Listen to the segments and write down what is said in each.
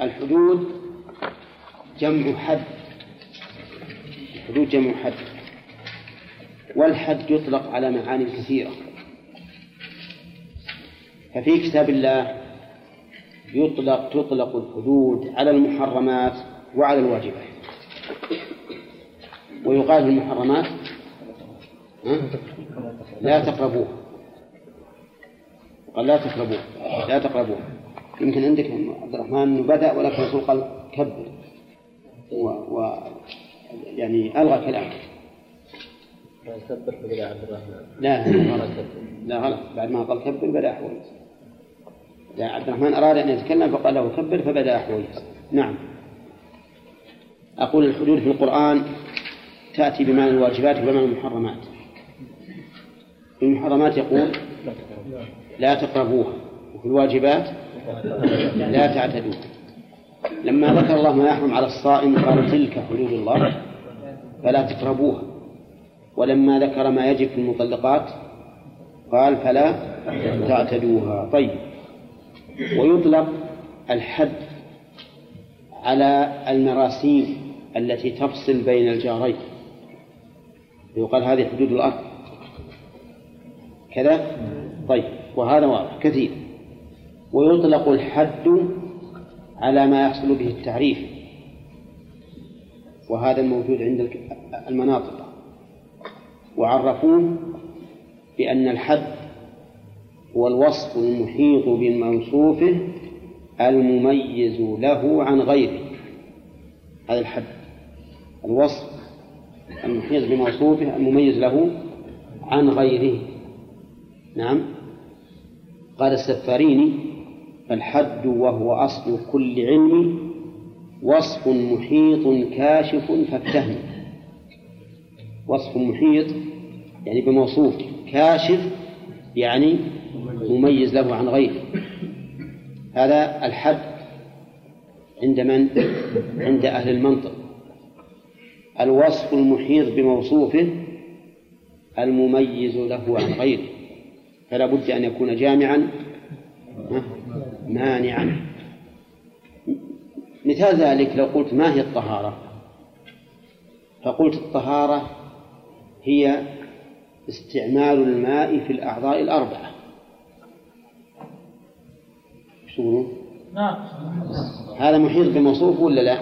الحدود جمع حد. الحدود جمع حد. والحد يطلق على معاني كثيرة. ففي كتاب الله يطلق تطلق الحدود على المحرمات وعلى الواجبات. ويقال المحرمات لا تقربوها قال لا تقربوها لا تقربوها يمكن عندك عبد الرحمن بدأ ولكن الرسول قال كبر. و, و يعني ألغى كلامه كبر فبدأ عبد الرحمن. لا لا غلط. بعد ما قال كبر بدأ حويس لا عبد الرحمن أراد أن يتكلم فقال له كبر فبدأ حويس نعم. أقول الحدود في القرآن تأتي بمعنى الواجبات وبمعنى المحرمات. المحرمات يقول لا تقربوها. وفي الواجبات لا تعتدوا. لما ذكر الله ما يحرم على الصائم قال تلك حدود الله فلا تقربوها. ولما ذكر ما يجب في المطلقات قال فلا تعتدوها. طيب. ويطلق الحد على المراسيم التي تفصل بين الجارين. يقال هذه حدود الأرض. كذا؟ طيب. وهذا واضح. كثير. ويطلق الحد على ما يحصل به التعريف وهذا الموجود عند المناطق. وعرفوه بأن الحد هو الوصف المحيط بموصوفه المميز له عن غيره. هذا الحد الوصف المحيط بموصوفه المميز له عن غيره. نعم. قال السفاريني الحد وهو أصل كل علم وصف محيط كاشف فافتهم وصف محيط يعني بموصوف كاشف يعني مميز له عن غيره. هذا الحد عند من؟ عند أهل المنطق. الوصف المحيط بموصوفه المميز له عن غيره. فلا بد أن يكون جامعا مانعا. مثال ذلك لو قلت ما هي الطهارة؟ فقلت الطهارة هي استعمال الماء في الأعضاء الأربعة. شو نعم. هذا محيط بموصوف ولا لا؟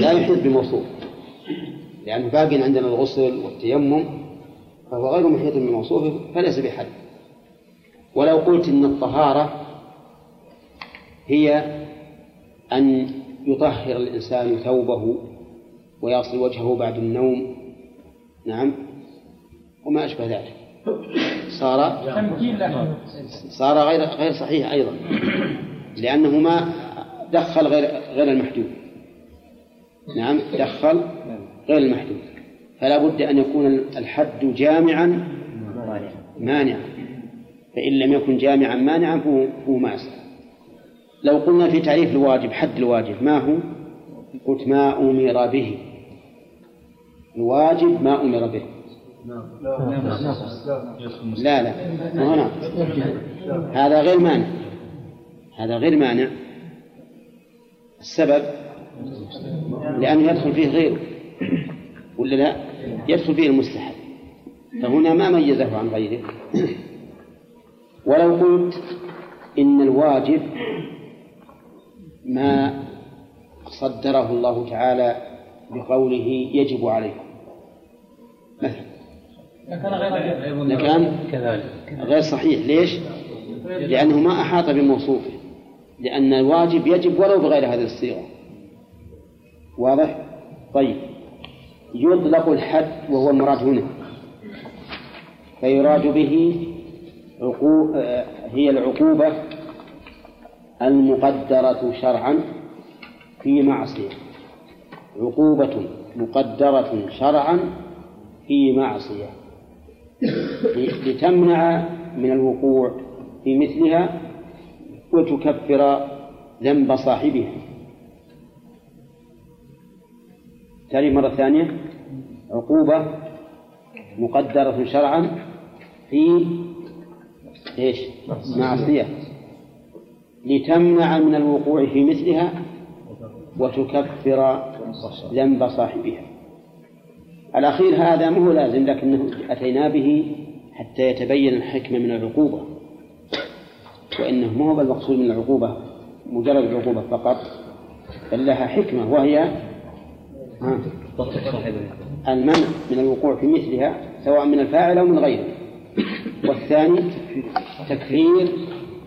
لا يحيط. بموصوف. لأنه باقي عندنا الغسل والتيمم فهو غير محيط بموصوفه فليس بحد. ولو قلت إن الطهارة هي أن يطهر الإنسان ثوبه ويغسل وجهه بعد النوم. نعم. وما أشبه ذلك. صار صار غير غير صحيح أيضا. لأنه ما دخل غير غير المحدود. نعم. دخل غير المحدود. فلا بد أن يكون الحد جامعا مانعا. فإن لم يكن جامعا مانعا فهو, ماسع لو قلنا في تعريف الواجب حد الواجب ما هو؟ قلت ما أمر به. الواجب ما أمر به. لا لا هنا هذا غير مانع. هذا غير مانع. السبب لأنه يدخل فيه غيره. ولا لا؟ يدخل فيه المستحب. فهنا ما ميزه عن غيره. ولو قلت إن الواجب ما صدره الله تعالى بقوله يجب عليكم. مثلا. لكان غير صحيح. ليش؟ لأنه ما أحاط بموصوفه. لأن الواجب يجب ولو بغير هذه الصيغة. واضح؟ طيب. يطلق الحد وهو المراد هنا. فيراد به هي العقوبة المقدرة شرعا في معصية. عقوبة مقدرة شرعا في معصية. لتمنع من الوقوع في مثلها وتكفر ذنب صاحبها. تالي مرة ثانية. عقوبة مقدرة شرعا في إيش؟ معصية. لتمنع من الوقوع في مثلها وتكفر ذنب صاحبها. الأخير هذا مو لازم لكنه أتينا به حتى يتبين الحكمة من العقوبة. وإنه ما هو المقصود من العقوبة مجرد العقوبة فقط بل لها حكمة وهي المنع من الوقوع في مثلها سواء من الفاعل أو من غيره. والثاني تكفير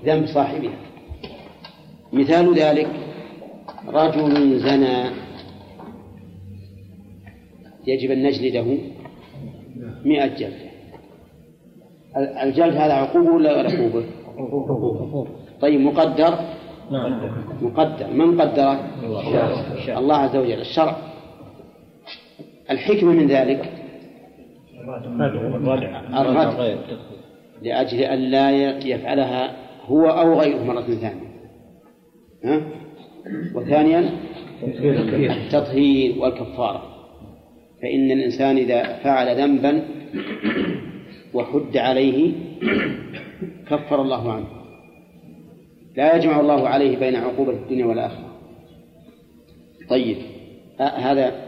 ذنب صاحبها. مثال ذلك رجل زنى. يجب أن نجلده مئة جلدة الجلد هذا عقوبة ولا غير عقوبة؟ طيب مقدر؟ مقدر. من قدره؟ الله عز وجل. الشرع. الحكمة من ذلك؟ الردع لأجل أن لا يفعلها هو أو غيره مرة ثانية. وثانيا التطهير والكفارة. فإن الإنسان إذا فعل ذنبا وحد عليه كفر الله عنه. لا يجمع الله عليه بين عقوبة الدنيا والآخرة. طيب هذا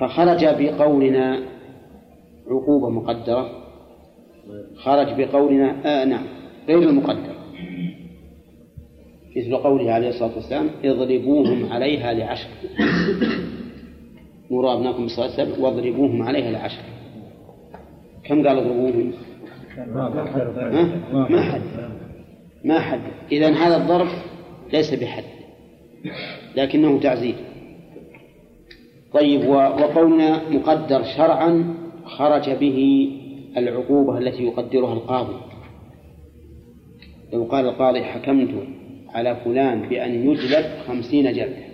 فخرج بقولنا عقوبة مقدرة. خرج بقولنا آه نعم غير المقدر مثل قوله عليه الصلاة والسلام اضربوهم عليها لعشر. مروا أبناكم بالصلاة والسلام واضربوهم عليها لعشر. كم قال اضربوهم؟ ما حد ما حد إذا هذا الضرب ليس بحد لكنه تعزير. طيب وقولنا مقدر شرعا خرج به العقوبة التي يقدرها القاضي. لو قال القاضي حكمت على فلان بأن يجلد خمسين جلدة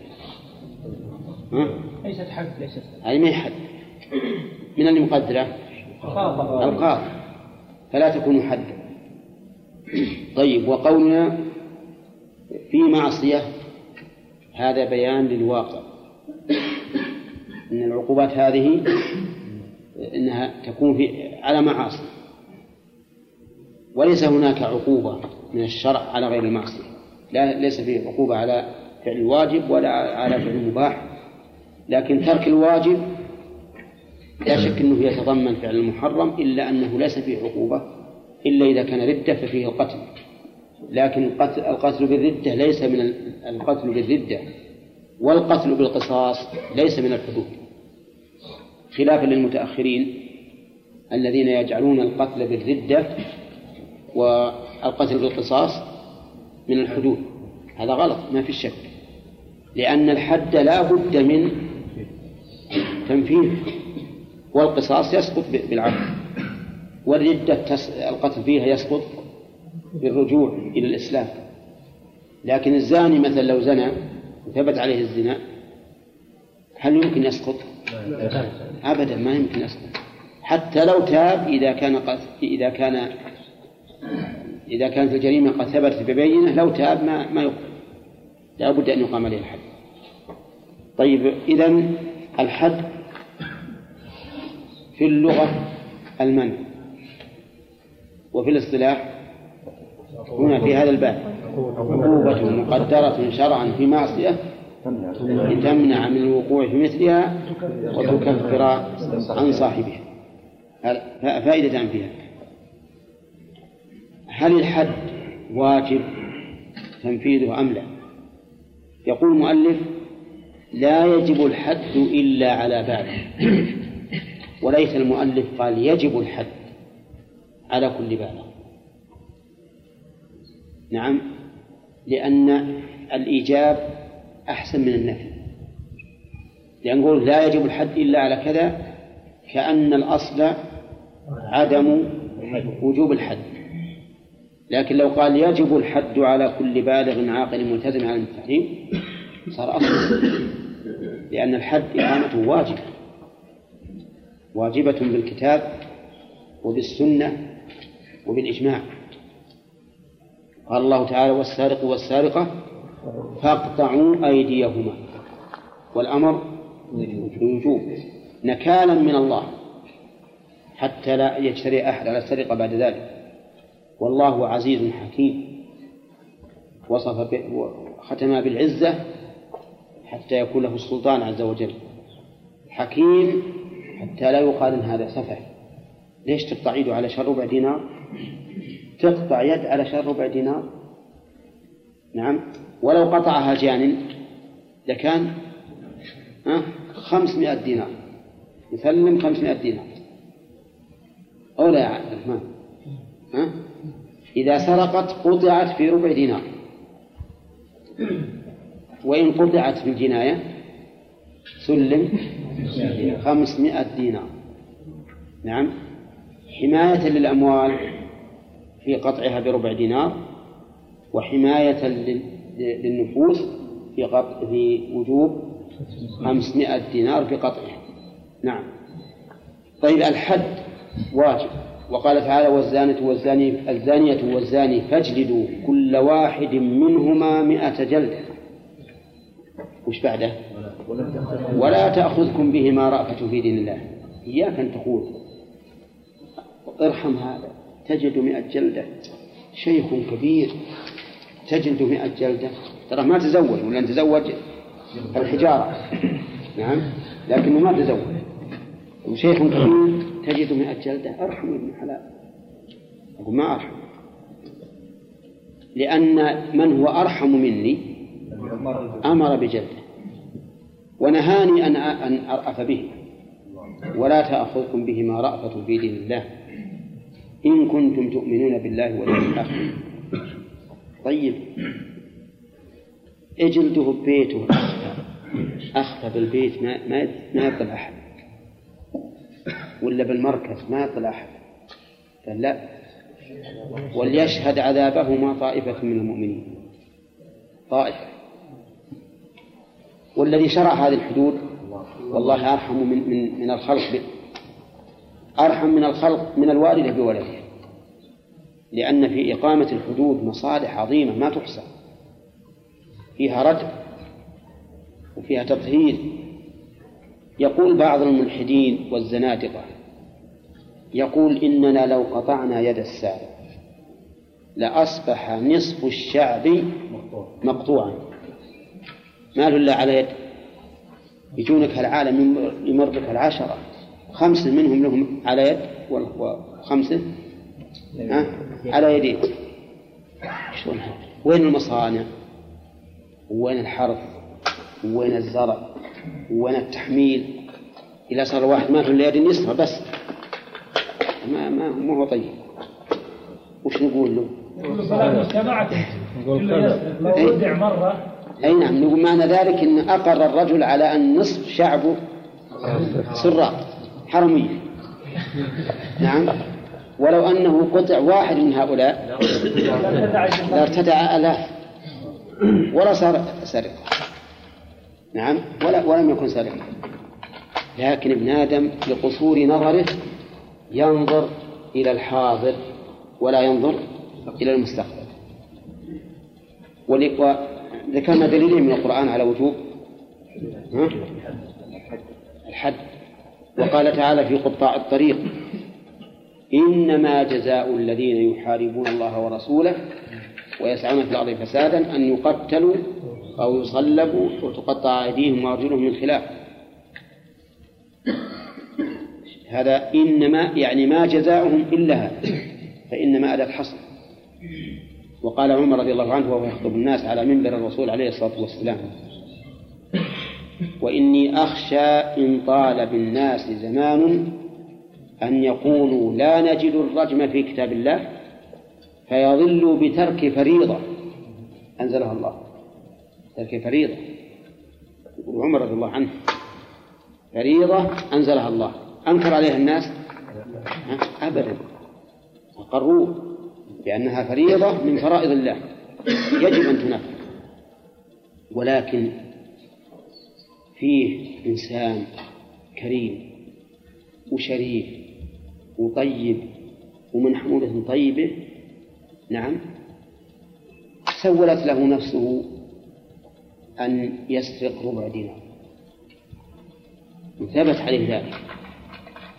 ليست حد ليست هذه ما حد من اللي مقدرة؟ القاضي فلا تكون حدا طيب وقولنا في معصية هذا بيان للواقع. أن العقوبات هذه أنها تكون في على معاصي. وليس هناك عقوبة من الشرع على غير المعصية. لا ليس فيه عقوبة على فعل الواجب ولا على فعل المباح. لكن ترك الواجب لا شك أنه يتضمن فعل المحرم إلا أنه ليس فيه عقوبة إلا إذا كان ردة ففيه القتل. لكن القتل بالردة ليس من القتل بالردة والقتل بالقصاص ليس من الحدود. خلافا للمتأخرين الذين يجعلون القتل بالردة والقتل بالقصاص من الحدود. هذا غلط ما في شك. لأن الحد لا بد من تنفيذ والقصاص يسقط بالعدل والردة القتل فيها يسقط بالرجوع إلى الإسلام. لكن الزاني مثلا لو زنى وثبت عليه الزنا هل يمكن يسقط؟ أبدا ما يمكن يسقط. حتى لو تاب إذا كان قد إذا كان إذا كانت الجريمة قد ثبتت ببينة لو تاب ما ما يقبل. لا بد أن يقام عليه الحد. طيب إذا الحد في اللغة المنع وفي الاصطلاح هنا في هذا الباب. عقوبة مقدرة شرعا في معصية لتمنع من الوقوع في مثلها وتكفر عن صاحبها. فائدة فيها هل الحد واجب تنفيذه أم لا؟ يقول المؤلف لا يجب الحد إلا على بالغ وليس المؤلف قال يجب الحد على كل بالغ نعم لأن الإيجاب أحسن من النفي. لأن نقول لا يجب الحد إلا على كذا كأن الأصل عدم وجوب الحد. لكن لو قال يجب الحد على كل بالغ عاقل ملتزم على التحريم صار أصل. لأن الحد إقامته واجبة واجبة بالكتاب وبالسنة وبالإجماع. قال الله تعالى والسارق والسارقة فاقطعوا أيديهما. والأمر بوجوب نكالا من الله. حتى لا يجتري أحد على السرقة بعد ذلك. والله عزيز حكيم. وصف ختم بالعزة حتى يكون له السلطان عز وجل. حكيم حتى لا يقال إن هذا سفه. ليش تقطع يده على شر ربع دينار؟ تقطع يد على شر ربع دينار. نعم. ولو قطعها جان لكان خمسمائة دينار. يسلم خمسمائة دينار. أو لا يا الرحمن. ها؟ إذا سرقت قطعت في ربع دينار. وإن قطعت في الجناية سلم خمسمائة دينار. نعم. حماية للأموال في قطعها بربع دينار وحماية للنفوس في قطع في وجوب خمسمائة دينار في قطعها. نعم. طيب الحد واجب. وقال تعالى والزانية والزاني الزانية والزاني فاجلدوا كل واحد منهما مئة جلدة. وش بعده؟ ولا تأخذكم بهما رأفة في دين الله. إياك أن تقول. ارحم هذا. تجد مئة جلدة. شيخ كبير. تجد مئة جلدة. ترى ما تزوج ولا تزوج الحجارة. نعم. لكنه ما تزوج. وشيخ كبير تجد مئة جلدة أرحم ابن حلال. أقول ما أرحم. لأن من هو أرحم مني أمر بجلده ونهاني أن أن أرأف به. ولا تأخذكم بهما رأفة في دين الله. إن كنتم تؤمنون بالله واليوم الآخر. طيب. إجلده ببيته أخفى بالبيت. ما ما ما يطلع أحد ولا بالمركز ما يطلع أحد؟ قال لا. وليشهد عذابهما طائفة من المؤمنين. طائفة. والذي شرع هذه الحدود والله أرحم من من من الخلق أرحم من الخلق من الوالدة بولدها لأن في إقامة الحدود مصالح عظيمة ما تحصى. فيها ردع وفيها تطهير. يقول بعض الملحدين والزنادقة يقول إننا لو قطعنا يد السارق لأصبح نصف الشعب مقطوعا ما له إلا على يد يجونك العالم يمر بك العشرة خمسة منهم لهم على يد وخمسة ها على يدين شلون؟ وين المصانع؟ وين الحرث؟ وين الزرع؟ وين التحميل؟ إذا صار الواحد ما في إلا يد يسرى بس ما ما ما هو طيب. وش نقول له؟ نقول صلاة نقول لو ودع مرة أي نعم نقول معنى ذلك أن أقر الرجل على أن نصف شعبه سراق حرمية نعم. ولو أنه قطع واحد من هؤلاء لارتدع آلاف ولا صار سرقة نعم ولا ولم يكن سرقة لكن ابن آدم لقصور نظره ينظر إلى الحاضر ولا ينظر إلى المستقبل. وذكرنا دليلين من القرآن على وجوب. الحد. وقال تعالى في قطاع الطريق إنما جزاء الذين يحاربون الله ورسوله ويسعون في الأرض فسادا أن يقتلوا أو يصلبوا وتقطع أيديهم وأرجلهم من خلاف. هذا إنما يعني ما جزاؤهم إلا هذا فإنما أداة حصر وقال عمر رضي الله عنه وهو يخطب الناس على منبر الرسول عليه الصلاة والسلام وإني أخشى إن طال بالناس زمان أن يقولوا لا نجد الرجم في كتاب الله فيضلوا بترك فريضة. أنزلها الله. ترك فريضة. يقول عمر رضي الله عنه فريضة أنزلها الله. أنكر عليها الناس؟ أبدا. أقروه بأنها فريضة من فرائض الله. يجب أن تنفذ. ولكن فيه إنسان كريم وشريف وطيب ومن حمولة طيبة نعم سولت له نفسه أن يسرق ربع دينار. ثبت عليه ذلك.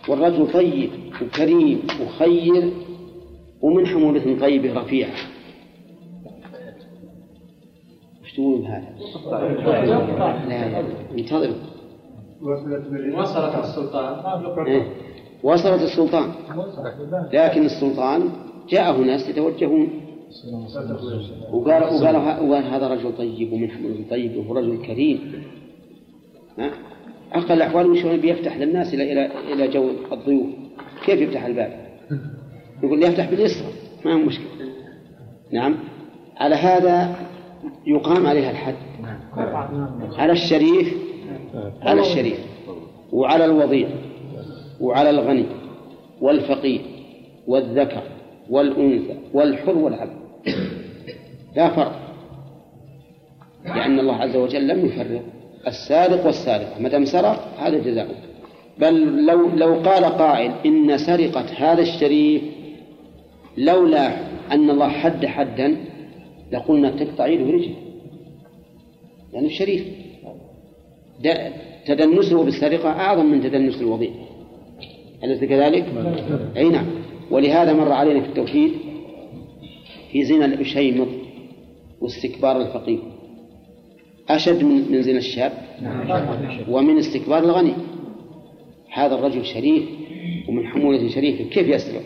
والرجل طيب وكريم وخير ومن حمولة طيبة رفيعة إيش تقول هذا؟ لا انتظروا وصلت السلطان إيه؟ وصلت السلطان لكن السلطان جاءه ناس يتوجهون وقال وقال هذا رجل طيب ومن رجل طيب وهو رجل كريم ها؟ أقل الأحوال وش بيفتح للناس إلى إلى إلى جو الضيوف؟ كيف يفتح الباب؟ يقول لي يفتح باليسرى ما هو مشكلة. نعم. على هذا يقام عليها الحد. على الشريف على الشريف وعلى الوضيع وعلى الغني والفقير والذكر والأنثى والحر والعبد. لا فرق. لأن الله عز وجل لم يفرق. السارق والسارقة. ما دام سرق هذا جزاؤه بل لو لو قال قائل إن سرقة هذا الشريف لولا أن الله حد حدا لقلنا تقطع يده ورجله يعني الشريف تدنسه بالسرقة أعظم من تدنس الوضيع. أليس كذلك؟ أي نعم. ولهذا مر علينا في التوحيد في زنا الأشيمط واستكبار الفقير أشد من من زنا الشاب ومن استكبار الغني. هذا الرجل شريف ومن حمولة شريفة. كيف يسرق؟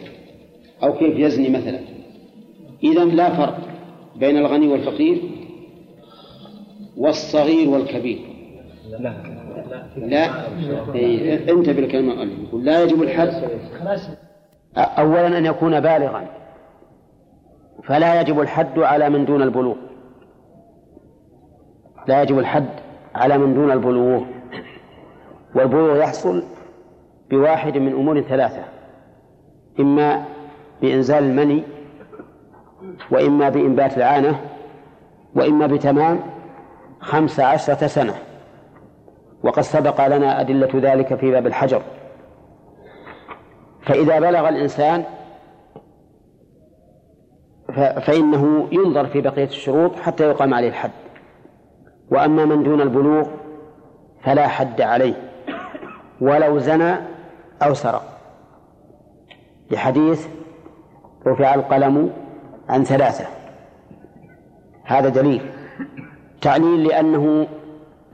أو كيف يزني مثلا؟ إذا لا فرق بين الغني والفقير والصغير والكبير. لا. لا إيه، انتبه بالكلمة يقول لا يجب الحد أولا أن يكون بالغا. فلا يجب الحد على من دون البلوغ. لا يجب الحد على من دون البلوغ. والبلوغ يحصل بواحد من أمور ثلاثة إما بإنزال المني وإما بإنبات العانة وإما بتمام خمس عشرة سنة. وقد سبق لنا أدلة ذلك في باب الحجر. فإذا بلغ الإنسان فإنه ينظر في بقية الشروط حتى يقام عليه الحد. وأما من دون البلوغ فلا حد عليه ولو زنى أو سرق. لحديث رفع القلم عن ثلاثة. هذا دليل. تعليل لأنه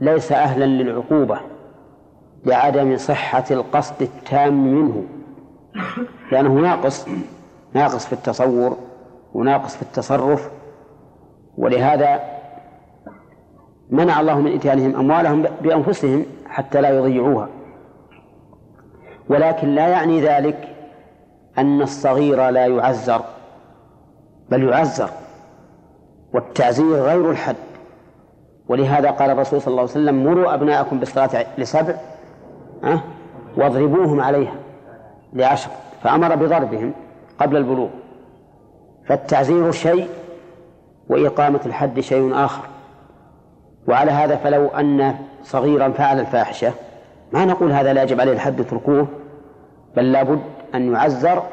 ليس أهلا للعقوبة لعدم صحة القصد التام منه لأنه ناقص ناقص في التصور وناقص في التصرف. ولهذا منع الله من إتيانهم أموالهم بأنفسهم حتى لا يضيعوها. ولكن لا يعني ذلك أن الصغير لا يعزر بل يعزر والتعزير غير الحد. ولهذا قال الرسول صلى الله عليه وسلم مروا أبناءكم بالصلاة لسبع أه؟ واضربوهم عليها لعشر. فأمر بضربهم قبل البلوغ. فالتعزير شيء وإقامة الحد شيء آخر. وعلى هذا فلو أن صغيرا فعل الفاحشة ما نقول هذا لا يجب عليه الحد اتركوه بل لابد أن يعزر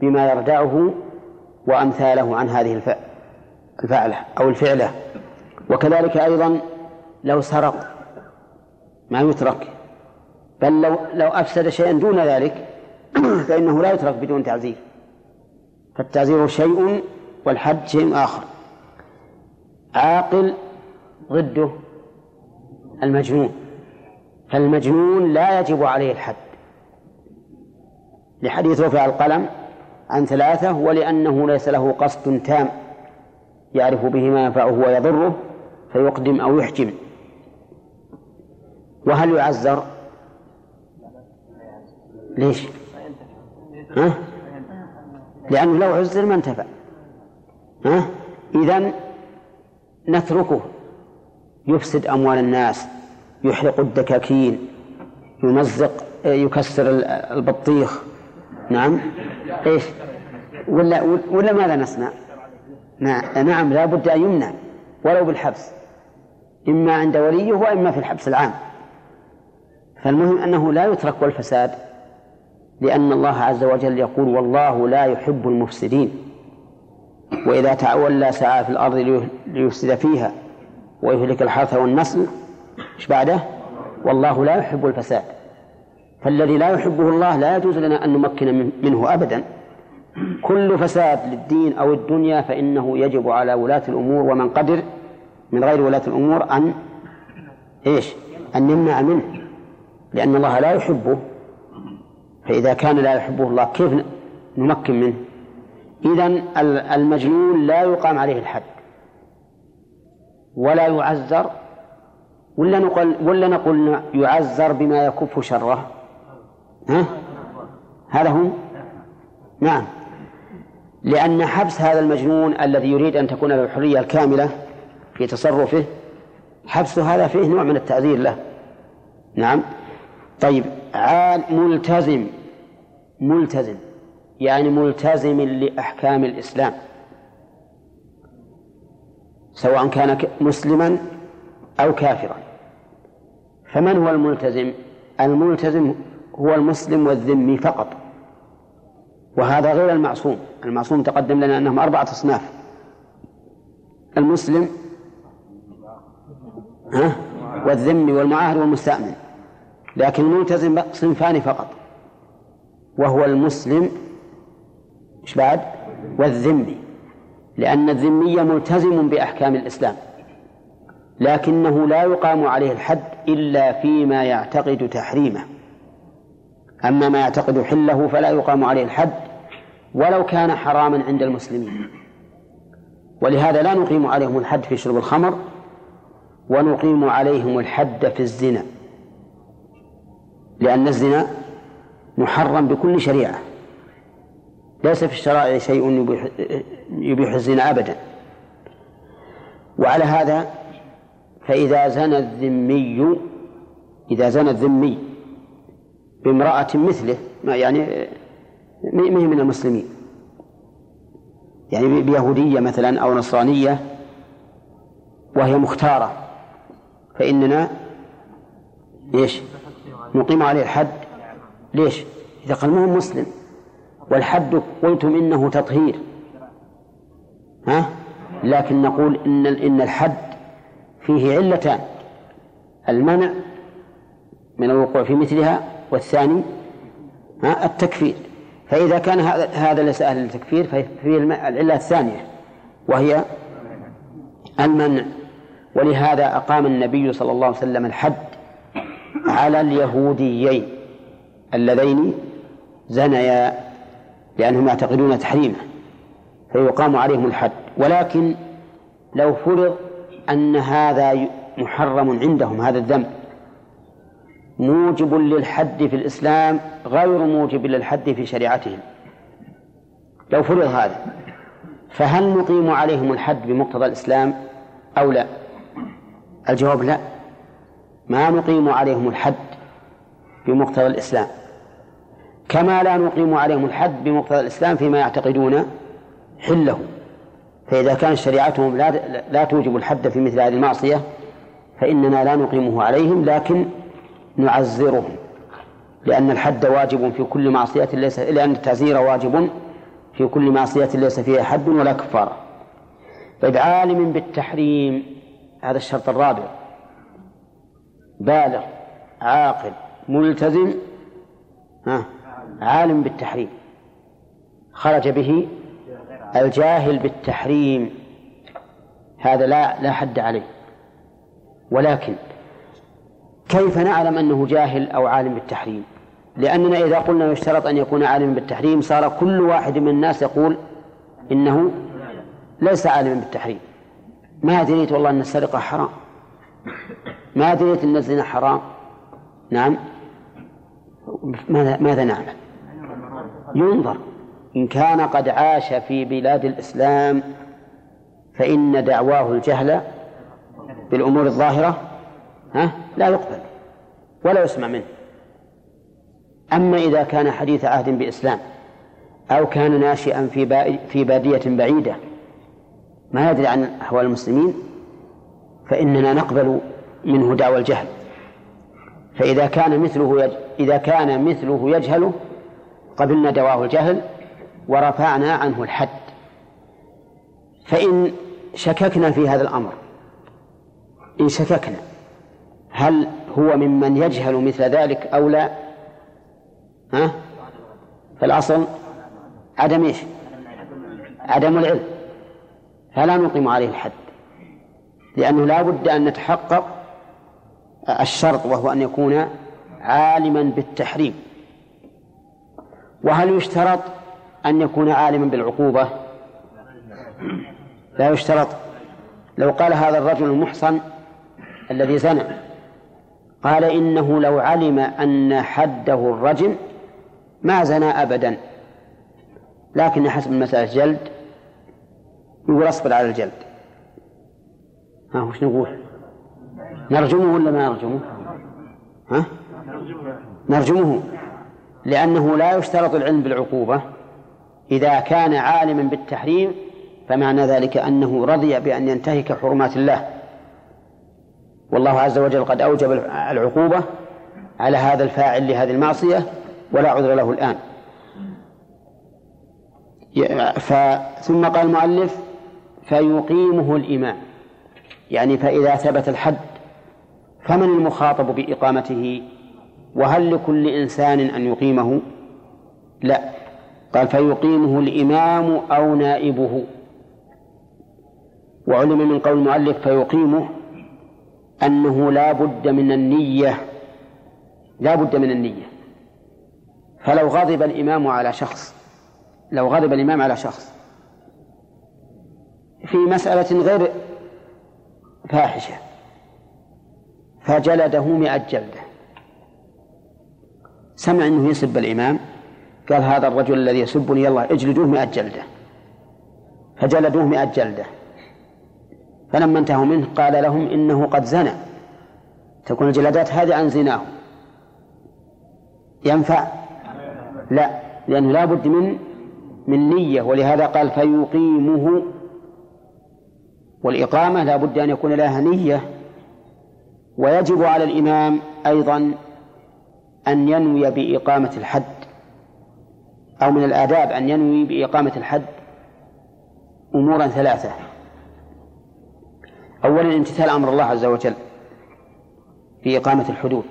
بما يردعه وأمثاله عن هذه الفعلة أو الفعلة. وكذلك أيضا لو سرق ما يترك بل لو لو أفسد شيئا دون ذلك فإنه لا يترك بدون تعزير. فالتعزير شيء والحد شيء آخر. عاقل ضده المجنون. فالمجنون لا يجب عليه الحد. لحديث رفع القلم عن ثلاثة ولأنه ليس له قصد تام يعرف به ما ينفعه ويضره فيقدم أو يحجم. وهل يعزر ليش؟ ها؟ لأنه لو عزر ما انتفع. ها؟ إذن نتركه. يفسد أموال الناس يحرق الدكاكين يمزق يكسر البطيخ. نعم. إيش؟ ولا ولا ماذا نصنع نعم لا بد أن يمنع ولو بالحبس. إما عند وليه وإما في الحبس العام. فالمهم أنه لا يترك والفساد لأن الله عز وجل يقول والله لا يحب المفسدين. وإذا تولى سعى في الأرض ليفسد فيها. ويهلك الحرث والنسل. إيش بعده؟ والله لا يحب الفساد. فالذي لا يحبه الله لا يجوز لنا أن نمكن منه أبدا. كل فساد للدين أو الدنيا فإنه يجب على ولاة الأمور ومن قدر من غير ولاة الأمور أن إيش؟ أن يمنع منه. لأن الله لا يحبه. فإذا كان لا يحبه الله كيف نمكن منه؟ إذا المجنون لا يقام عليه الحد. ولا يعزر ولا نقول ولا نقول يعزر بما يكف شره؟ ها؟ هذا هو؟ نعم. لأن حبس هذا المجنون الذي يريد أن تكون له الحرية الكاملة في تصرفه حبس هذا فيه نوع من التعذير له. نعم. طيب عال ملتزم. ملتزم. يعني ملتزم لأحكام الإسلام. سواء كان مسلما أو كافرا. فمن هو الملتزم؟ الملتزم هو المسلم والذمي فقط. وهذا غير المعصوم. المعصوم تقدم لنا أنهم أربعة أصناف. المسلم والذمي والمعاهد والمستأمن. لكن الملتزم صنفان فقط. وهو المسلم إيش بعد؟ والذمي. لأن الذمي ملتزم بأحكام الإسلام لكنه لا يقام عليه الحد إلا فيما يعتقد تحريمه. أما ما يعتقد حله فلا يقام عليه الحد ولو كان حراما عند المسلمين. ولهذا لا نقيم عليهم الحد في شرب الخمر ونقيم عليهم الحد في الزنا لأن الزنا محرم بكل شريعة. ليس في الشرائع شيء يبيح, يبيح الزنا أبدا وعلى هذا فإذا زنى الذمي إذا زنى الذمي بامرأة مثله ما يعني ما هي من المسلمين يعني بيهودية مثلا أو نصرانية وهي مختارة فإننا إيش؟ نقيم عليه الحد ليش؟ إذا قال ما هو مسلم والحد قلتم إنه تطهير. ها؟ لكن نقول إن إن الحد فيه علتان. المنع من الوقوع في مثلها والثاني ها؟ التكفير. فإذا كان هذا هذا ليس أهل التكفير ففيه العلة الثانية وهي المنع. ولهذا أقام النبي صلى الله عليه وسلم الحد على اليهوديين اللذين زنيا لأنهم يعتقدون تحريمه فيقام عليهم الحد. ولكن لو فرض أن هذا محرم عندهم هذا الذنب موجب للحد في الإسلام غير موجب للحد في شريعتهم. لو فرض هذا فهل نقيم عليهم الحد بمقتضى الإسلام أو لا؟ الجواب لا. ما نقيم عليهم الحد بمقتضى الإسلام. كما لا نقيم عليهم الحد بمقتضى الإسلام فيما يعتقدون حله فإذا كانت شريعتهم لا, لا توجب الحد في مثل هذه المعصية فإننا لا نقيمه عليهم لكن نعزرهم لأن الحد واجب في كل معصية ليس لأن التعزير واجب في كل معصية ليس فيها حد ولا كفارة طيب عالم بالتحريم هذا الشرط الرابع بالغ عاقل ملتزم ها عالم بالتحريم. خرج به الجاهل بالتحريم. هذا لا لا حد عليه. ولكن كيف نعلم أنه جاهل أو عالم بالتحريم؟ لأننا إذا قلنا يشترط أن يكون عالما بالتحريم صار كل واحد من الناس يقول إنه ليس عالما بالتحريم. ما دريت والله أن السرقة حرام. ما دريت أن الزنا حرام. نعم. ماذا ماذا نعمل؟ ينظر. إن كان قد عاش في بلاد الإسلام فإن دعواه الجهل بالأمور الظاهرة ها لا يقبل ولا يسمع منه. أما إذا كان حديث عهد بإسلام أو كان ناشئا في في بادية بعيدة ما يدري عن أحوال المسلمين فإننا نقبل منه دعوى الجهل. فإذا كان مثله يج... إذا كان مثله يجهل قبلنا دواه الجهل ورفعنا عنه الحد. فإن شككنا في هذا الأمر إن شككنا هل هو ممن يجهل مثل ذلك أو لا؟ ها؟ فالأصل عدم إيش؟ عدم العلم. فلا نقيم عليه الحد لأنه لا بد أن نتحقق الشرط وهو أن يكون عالما بالتحريم. وهل يشترط أن يكون عالما بالعقوبة؟ لا يشترط. لو قال هذا الرجل المحصن الذي زنى قال إنه لو علم أن حده الرجم ما زنى أبدا لكن حسب المسألة جلد يقول أصبر على الجلد. ها وش نقول؟ نرجمه ولا ما نرجمه؟ ها؟ نرجمه. لأنه لا يشترط العلم بالعقوبة. إذا كان عالما بالتحريم فمعنى ذلك أنه رضي بأن ينتهك حرمات الله. والله عز وجل قد أوجب العقوبة على هذا الفاعل لهذه المعصية ولا عذر له الآن. ثم قال المؤلف فيقيمه الإمام. يعني فإذا ثبت الحد فمن المخاطب بإقامته؟ وهل لكل إنسان أن يقيمه؟ لا. قال فيقيمه الإمام أو نائبه. وعلم من قول المؤلف فيقيمه أنه لا بد من النية. لا بد من النية. فلو غضب الإمام على شخص لو غضب الإمام على شخص في مسألة غير فاحشة فجلده مئة جلدة. سمع أنه يسب الإمام قال هذا الرجل الذي يسبني يلا اجلدوه مئة جلدة. فجلدوه مئة جلدة. فلما انتهوا منه قال لهم إنه قد زنى. تكون الجلدات هذه عن زناه ينفع؟ لا لأنه لا بد من من نية ولهذا قال فيقيمه. والإقامة لا بد أن يكون لها نية. ويجب على الإمام أيضا أن ينوي بإقامة الحد أو من الآداب أن ينوي بإقامة الحد أمورا ثلاثة. أولا امتثال أمر الله عز وجل في إقامة الحدود.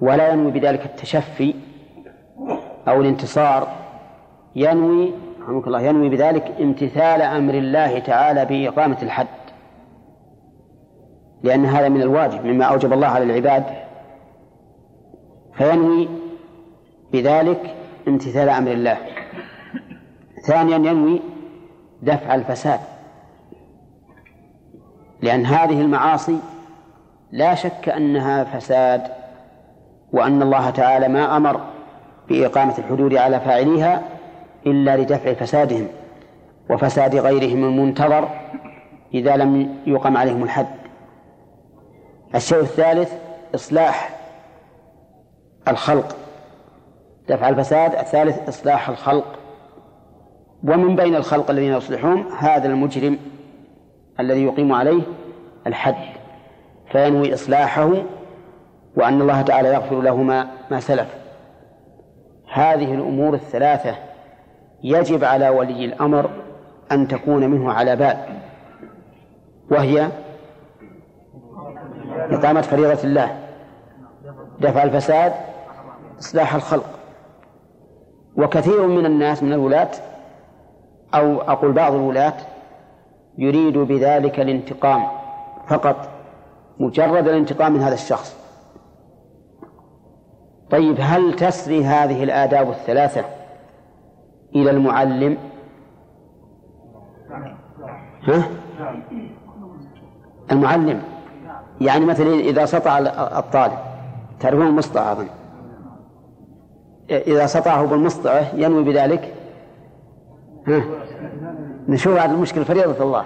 ولا ينوي بذلك التشفي أو الانتصار. ينوي رحمك الله ينوي بذلك امتثال أمر الله تعالى بإقامة الحد. لأن هذا من الواجب مما أوجب الله على العباد فينوي بذلك امتثال أمر الله. ثانيا ينوي دفع الفساد لأن هذه المعاصي لا شك أنها فساد وأن الله تعالى ما أمر بإقامة الحدود على فاعليها إلا لدفع فسادهم وفساد غيرهم المنتظر إذا لم يقم عليهم الحد. الشيء الثالث إصلاح الخلق. دفع الفساد الثالث إصلاح الخلق. ومن بين الخلق الذين يصلحون هذا المجرم الذي يقيم عليه الحد فينوي إصلاحه وأن الله تعالى يغفر له ما, ما سلف. هذه الأمور الثلاثة يجب على ولي الأمر أن تكون منه على بال وهي إقامة فريضة الله. دفع الفساد إصلاح الخلق. وكثير من الناس من الولاة أو أقول بعض الولاة يريد بذلك الانتقام فقط مجرد الانتقام من هذا الشخص. طيب هل تسري هذه الآداب الثلاثة إلى المعلم؟ ها؟ المعلم. يعني مثلا إذا سطع الطالب تعرفون المسطع أظن إذا سطعه بالمسطعة ينوي بذلك. ها؟ نشوف هذه المشكلة فريضة الله.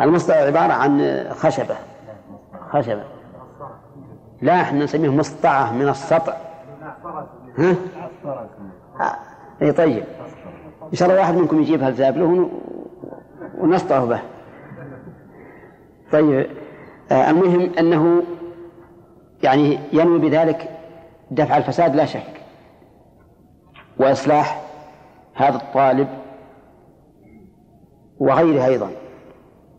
المسطع عبارة عن خشبة. خشبة. لا إحنا نسميه مسطعة من السطع. ها؟ اي طيب. إن شاء الله واحد منكم يجيبها الذهب له ونسطعه به. طيب. آه المهم أنه يعني ينوي بذلك دفع الفساد لا شك. وإصلاح هذا الطالب وغيره أيضا.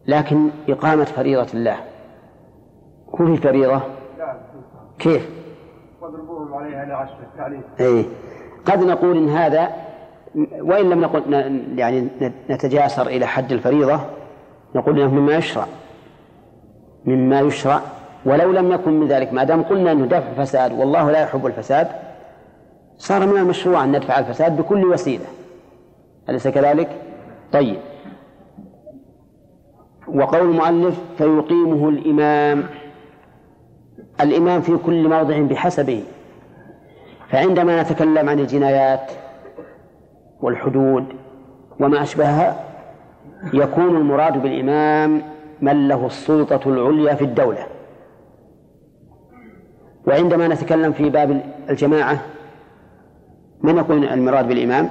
لكن إقامة فريضة الله. في فريضه كيف؟ اي قد نقول إن هذا وإن لم نقل يعني نتجاسر إلى حد الفريضة نقول إنه مما يشرع. مما يشرع ولو لم يكن من ذلك ما دام قلنا أنه دفع الفساد والله لا يحب الفساد صار من المشروع أن ندفع الفساد بكل وسيلة. أليس كذلك؟ طيب. وقول المؤلف فيقيمه الإمام. الإمام في كل موضع بحسبه. فعندما نتكلم عن الجنايات والحدود وما أشبهها يكون المراد بالإمام من له السلطة العليا في الدولة. وعندما نتكلم في باب الجماعة من يكون المراد بالإمام؟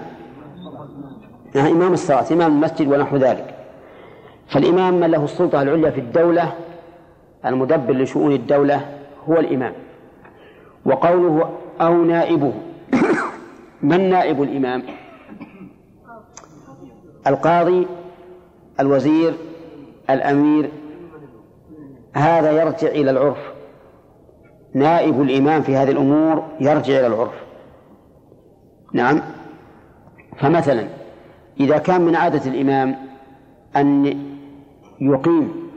إمام الصلاة إمام المسجد ونحو ذلك. فالإمام من له السلطة العليا في الدولة المدبر لشؤون الدولة هو الإمام. وقوله أو نائبه من نائب الإمام؟ القاضي الوزير الأمير. هذا يرجع إلى العرف. نائب الإمام في هذه الأمور يرجع إلى العرف. نعم. فمثلا إذا كان من عادة الإمام أن يقيم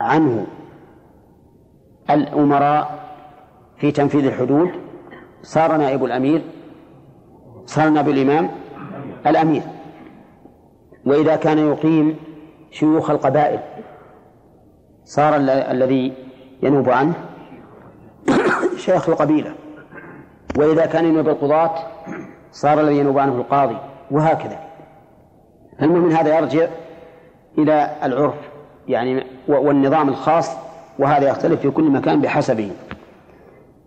عنه الأمراء في تنفيذ الحدود صار نائب الأمير صار نائب الإمام الأمير. وإذا كان يقيم شيوخ القبائل صار الذي ينوب عنه شيخ القبيلة. وإذا كان ينوب القضاة صار الذي ينوب عنه القاضي وهكذا. المهم هذا يرجع إلى العرف يعني والنظام الخاص وهذا يختلف في كل مكان بحسبه.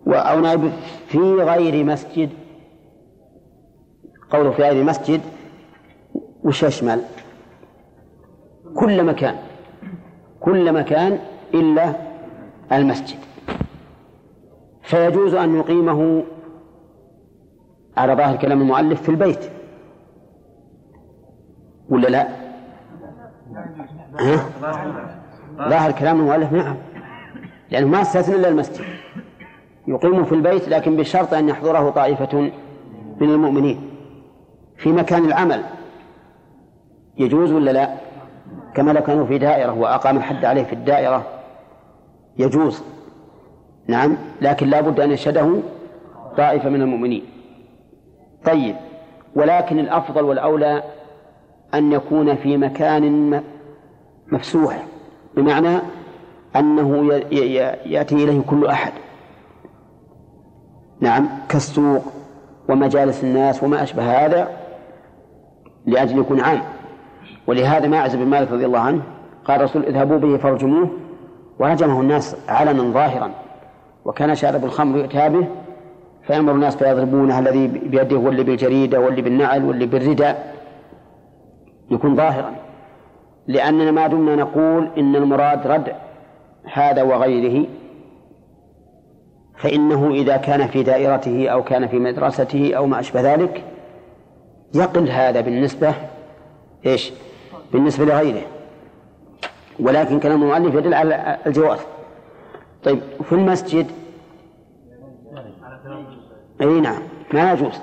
أو نائب في غير مسجد. قوله في غير مسجد وش يشمل؟ كل مكان. كل مكان إلا المسجد. فيجوز أن يقيمه على ظاهر كلام المؤلف في البيت. ولا لا؟ ها؟ ظاهر كلام المؤلف نعم. لأنه ما استثنى إلا المسجد. يقيم في البيت لكن بشرط أن يحضره طائفة من المؤمنين. في مكان العمل. يجوز ولا لا؟ كما لو كانوا في دائرة وأقام الحد عليه في الدائرة. يجوز. نعم. لكن لا بد أن يشهده طائفة من المؤمنين. طيب. ولكن الأفضل والأولى أن يكون في مكان مفسوح. بمعنى أنه يأتي إليه كل أحد. نعم. كالسوق ومجالس الناس وما أشبه هذا لأجل يكون عام. ولهذا ما بن مالك رضي الله عنه قال الرسول اذهبوا به فارجموه وهجمه الناس علنا ظاهرا. وكان شارب الخمر يؤتى به فيأمر الناس فيضربونه الذي بيده واللي بالجريدة واللي بالنعل واللي بالرداء. يكون ظاهرا. لأننا ما دمنا نقول إن المراد ردع هذا وغيره. فإنه إذا كان في دائرته أو كان في مدرسته أو ما أشبه ذلك يقل هذا بالنسبة إيش؟ بالنسبة لغيره. ولكن كلام المؤلف يدل على الجواز. طيب في المسجد؟ أي نعم ما يجوز.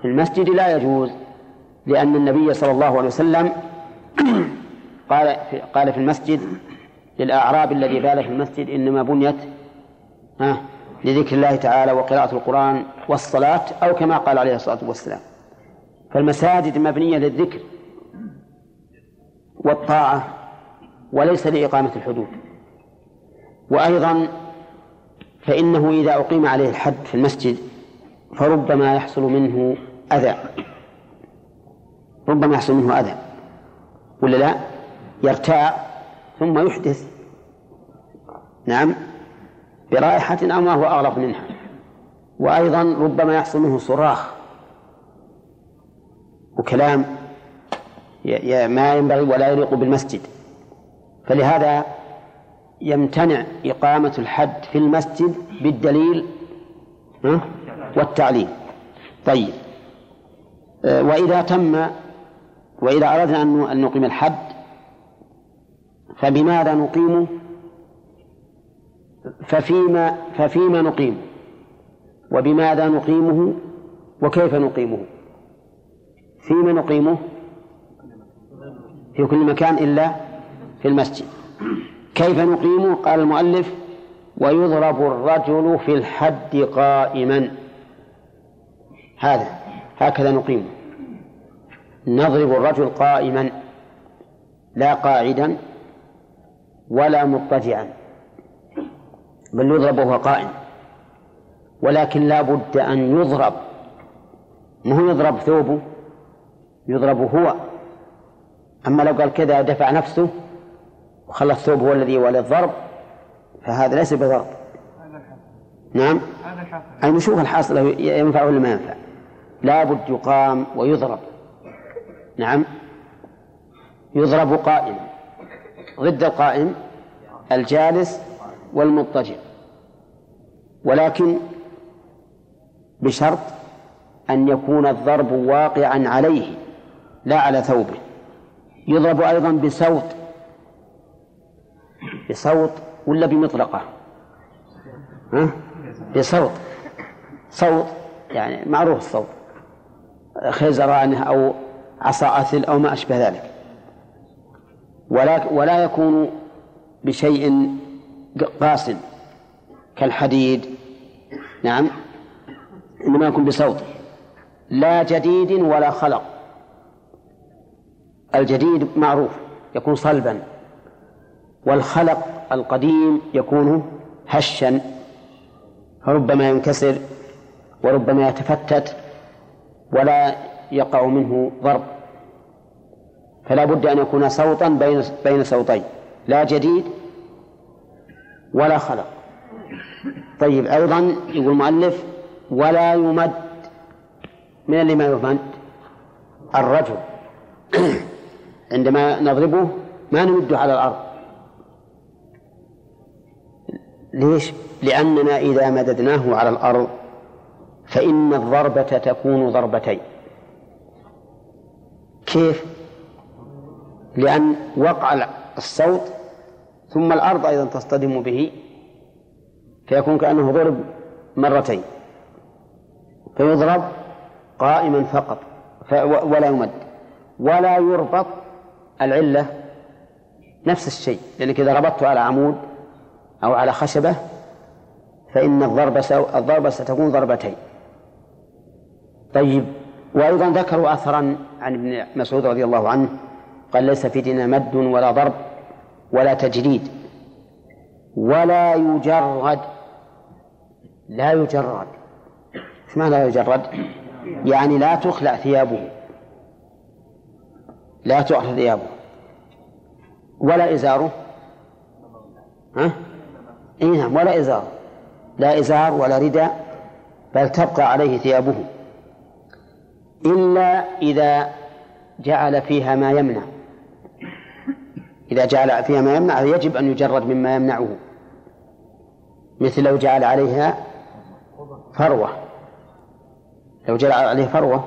في المسجد لا يجوز لأن النبي صلى الله عليه وسلم قال في قال في المسجد للأعراب الذي بال في المسجد إنما بنيت ها لذكر الله تعالى وقراءة القرآن والصلاة أو كما قال عليه الصلاة والسلام. فالمساجد مبنية للذكر والطاعة وليس لإقامة الحدود. وأيضا فإنه إذا أقيم عليه الحد في المسجد فربما يحصل منه أذى. ربما يحصل منه أذى. ولا لا؟ يرتاع ثم يحدث. نعم. برائحة أو ما هو أغلب منها. وأيضا ربما يحصل منه صراخ. وكلام ما ينبغي ولا يليق بالمسجد. فلهذا يمتنع إقامة الحد في المسجد بالدليل والتعليم. طيب. آه، وإذا تم وإذا أردنا أن نقيم الحد فبماذا نقيمه ففيما ففيما نقيمه وبماذا نقيمه؟ وكيف نقيمه؟ فيما نقيمه في كل مكان إلا في المسجد. كيف نقيمه قال المؤلف ويضرب الرجل في الحد قائما. هذا هكذا نقيمه نضرب الرجل قائما لا قاعدا ولا مضطجعا بل يضرب وهو قائم. ولكن لا بد أن يضرب. ما هو يضرب ثوبه؟ يضرب هو. أما لو قال كذا دفع نفسه وخلى الثوب هو الذي يولي الضرب فهذا ليس بضرب. نعم. أي نشوف الحاصل ينفع ولا ما ينفع؟ لابد يقام ويضرب. نعم. يضرب قائما ضد القائم الجالس والمضطجع. ولكن بشرط أن يكون الضرب واقعا عليه لا على ثوبه. يضرب أيضا بصوت بصوت ولا بمطرقة ها؟ بصوت. صوت يعني معروف الصوت. خيزرانه أو عصا أثل أو ما أشبه ذلك. ولا ولا يكون بشيء قاس كالحديد. نعم. إنما يكون بصوت. لا جديد ولا خلق. الجديد معروف يكون صلبا. والخلق القديم يكون هشا فربما ينكسر وربما يتفتت ولا يقع منه ضرب. فلا بد أن يكون صوتا بين بين صوتين لا جديد ولا خلق. طيب أيضا يقول المؤلف ولا يمد من اللي ما يمد؟ الرجل. عندما نضربه ما نمده على الأرض. ليش؟ لأننا إذا مددناه على الأرض فإن الضربة تكون ضربتين كيف؟ لأن وقع الصوت ثم الأرض أيضا تصطدم به فيكون كأنه ضرب مرتين فيضرب قائما فقط ولا يمد ولا يربط العلة نفس الشيء لأنك إذا ربطته على عمود أو على خشبة فإن الضربة. الضربة ستكون ضربتين طيب وأيضا ذكروا أثرا عن ابن مسعود رضي الله عنه قال ليس في ديننا مد ولا ضرب ولا تجريد ولا يجرد لا يجرد إيش معنى لا يجرد؟ يعني لا تخلع ثيابه لا تخلع ثيابه ولا إزاره ها؟ إيه نعم ولا إزار. لا إزار ولا رداء بل تبقى عليه ثيابه. إلا إذا جعل فيها ما يمنع. إذا جعل فيها ما يمنع يجب أن يجرد مما يمنعه. مثل لو جعل عليها فروة. لو جعل عليه فروة.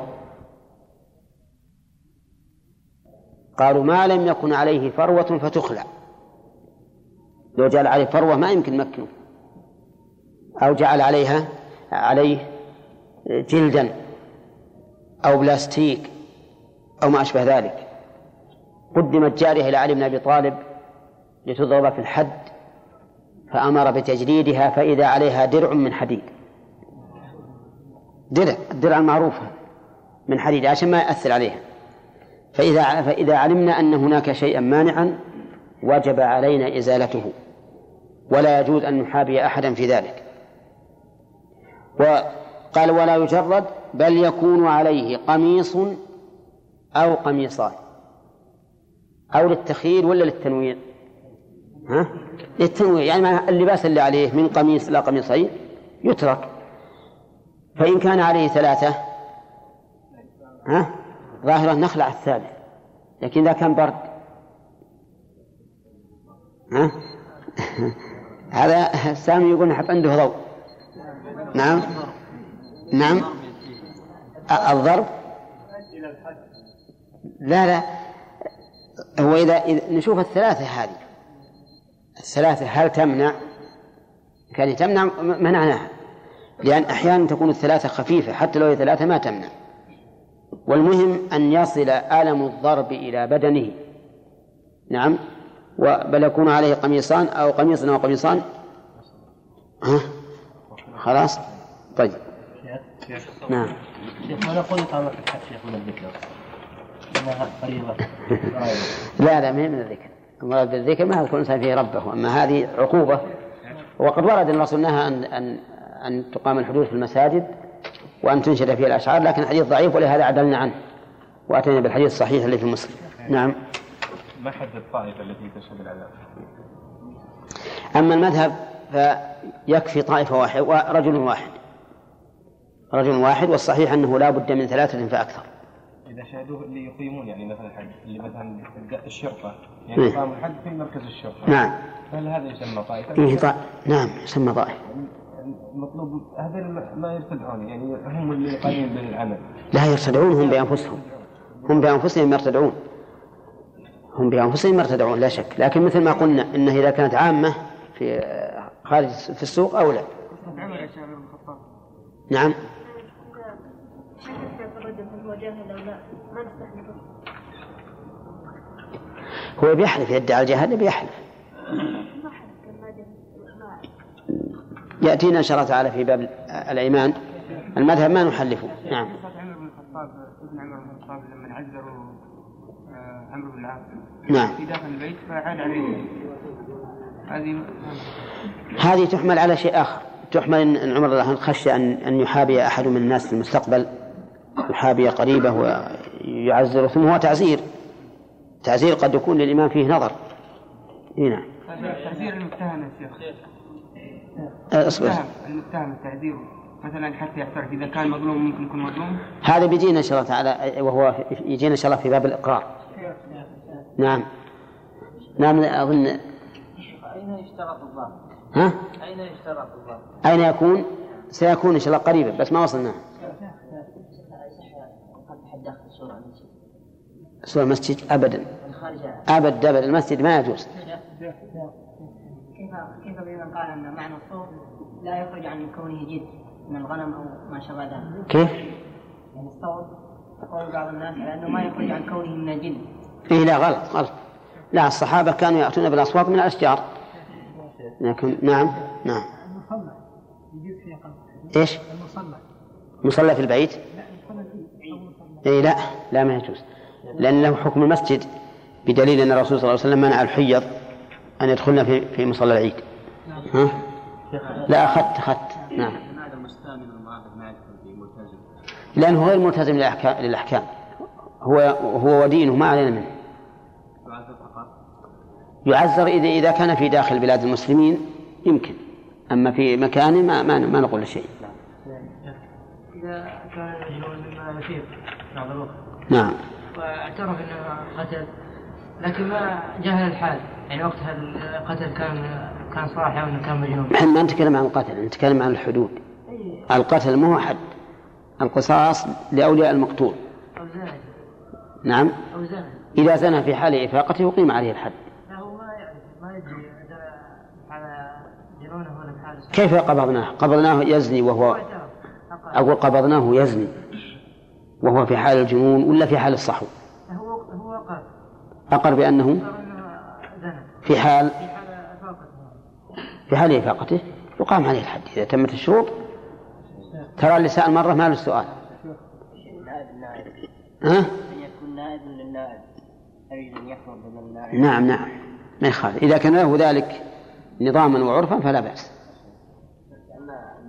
قالوا ما لم يكن عليه فروة فتخلع. لو جعل عليه فروة ما يمكن مكنه. أو جعل عليها عليه جلدا أو بلاستيك أو ما أشبه ذلك. قدمت جارية إلى علي بن أبي طالب لتضرب في الحد فأمر بتجريدها فإذا عليها درع من حديد. درع الدرع المعروفة من حديد عشان ما يأثر عليها. فإذا فإذا علمنا أن هناك شيئا مانعا وجب علينا إزالته. ولا يجوز أن نحابي أحدا في ذلك. وقال ولا يجرد بل يكون عليه قميص أو قميصان. أو للتخيير ولا للتنوير ها؟ للتنوير يعني اللباس اللي عليه من قميص لا قميصين يترك. فإن كان عليه ثلاثة ها؟ ظاهرة نخلع الثالث لكن إذا كان برد ها؟ هذا سامي يقول نحط عنده ضوء. نعم. نعم. الضرب؟ لا لا. هو إذا نشوف الثلاثة هذه. الثلاثة هل تمنع؟ كان تمنع منعناها. لأن أحيانا تكون الثلاثة خفيفة حتى لو هي ثلاثة ما تمنع. والمهم أن يصل ألم الضرب إلى بدنه. نعم. بل يكون عليه قميصان أو قميص أو قميصان. ها؟ خلاص؟ طيب. نعم. شيخ من الذكر إنها فريضة لا لا ما هي من الذكر. المراد بالذكر ما يذكر الإنسان فيه ربه أما هذه عقوبة. وقد ورد الرسول نهى أن أن أن تقام الحدود في المساجد وأن تنشد فيها الأشعار لكن الحديث ضعيف ولهذا عدلنا عنه وأتينا بالحديث الصحيح الذي في مسلم. نعم. ما حد الطائفة التي تشهد العذاب أما المذهب فيكفي طائفة واحدة ورجل واحد. رجل واحد والصحيح أنه لا بد من ثلاثة فأكثر. إذا شهدوه اللي يقيمون يعني مثلا الحج اللي مثلا الشرطة يعني يقاموا الحج في مركز الشرطة. نعم. هل هذا يسمى طائفة؟ إيه طا... نعم يسمى طائفة. المطلوب هذول ما يرتدعون يعني هم اللي قايمين بالعمل. لا يرتدعون هم بأنفسهم. هم بأنفسهم يرتدعون. هم بأنفسهم يرتدعون لا شك. لكن مثل ما قلنا إنه إذا كانت عامة في خارج في السوق أو لا. نعم. هو بيحلف يدعي الجهل بيحلف يأتينا إن شاء الله تعالى في باب الأيمان. المذهب ما نحلفه. نعم. عمر بن الخطاب ابن عمر بن الخطاب لما عذروا آه، عمرو بن العاص نعم. في داخل البيت فعاد عليه هذه هذه تحمل على شيء آخر. تحمل أن عمر رضي الله عنه خشي أن أن يحابي أحد من الناس في المستقبل. يحابي قريبه ويعزره ثم هو تعزير. تعزير قد يكون للإمام فيه نظر. نعم. تعزير المتهم يا شيخ. اصبر. المتهم التعزير. مثلا حتى يعترف إذا كان مظلوم ممكن يكون مظلوم. هذا بيجينا إن شاء الله تعالى وهو يجينا إن شاء الله في باب الإقرار. نعم نعم أظن أين يشترط الضابط؟ ها؟ أين يشترط الضابط؟ أين يكون؟ سيكون إن شاء الله قريبا بس ما وصلنا سوى المسجد أبدا أبد أبد المسجد ما يجوز كيف كيف بمن قال أن معنى الصوت لا يخرج عن كونه جد من الغنم أو ما شابه ذلك؟ كيف؟ يعني الصوت يقول بعض الناس على أنه ما يخرج عن كونه من الجن. إيه لا غلط غلط لا الصحابة كانوا يأتون بالأصوات من الأشجار لكن نعم نعم المصلى إيش؟ المصلى مصلى في البيت؟ اي لا لا ما يجوز لأن له حكم المسجد بدليل أن الرسول صلى الله عليه وسلم منع الحيض أن يدخلن في في مصلى العيد ها؟ لا أخذت أخذت نعم؟ لأنه غير ملتزم للأحكام هو هو ودينه ما علينا منه؟ يعذر إذا إذا كان في داخل بلاد المسلمين يمكن. أما في مكانه ما ما, ما نقول شيء. اذا كان يثير بعض الوقت نعم. وأعترف إنه قتل لكن ما جهل الحال. يعني وقت القتل كان كان صاحي أو كان مجنون. إحنا ما نتكلم عن القتل نتكلم عن الحدود. القتل ما هو حد. القصاص لأولياء المقتول. أو زاني. نعم. أو زاني. إذا زنى في حال إفاقته يقيم عليه الحد لا هو ما يعرف ما يدري إذا على جنونه ولا بحاله. كيف قبضناه؟ قبضناه يزني هو وهو أقر. أقول قبضناه يزني وهو في حال الجنون ولا في حال الصحو؟ هو هو أقر أقر بأنه في حال في حال إفاقته. يقام عليه الحد إذا تمت الشروط ترى اللي سأل مرة ما له النائب ها؟ أن يكون نائب للنائب أن نعم نعم. ما يخالف. إذا كان له ذلك نظاما وعرفا فلا بأس.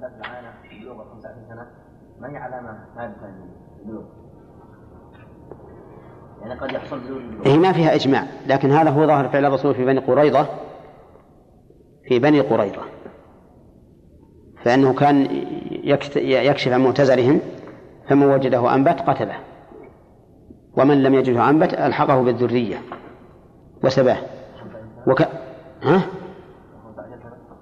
الباب العانة بلوغ 25 سنة ما هي علامة؟ ثابتة للبلوغ يعني قد يحصل بلوغ البلوغ هي ما فيها إجماع. لكن هذا هو ظاهر فعل الرسول في بني قريظة في بني قريظة. فإنه كان يكشف عن معتزلهم فمن وجده أنبت قتله. ومن لم يجده أنبت ألحقه بالذرية وسباه. وك... ها؟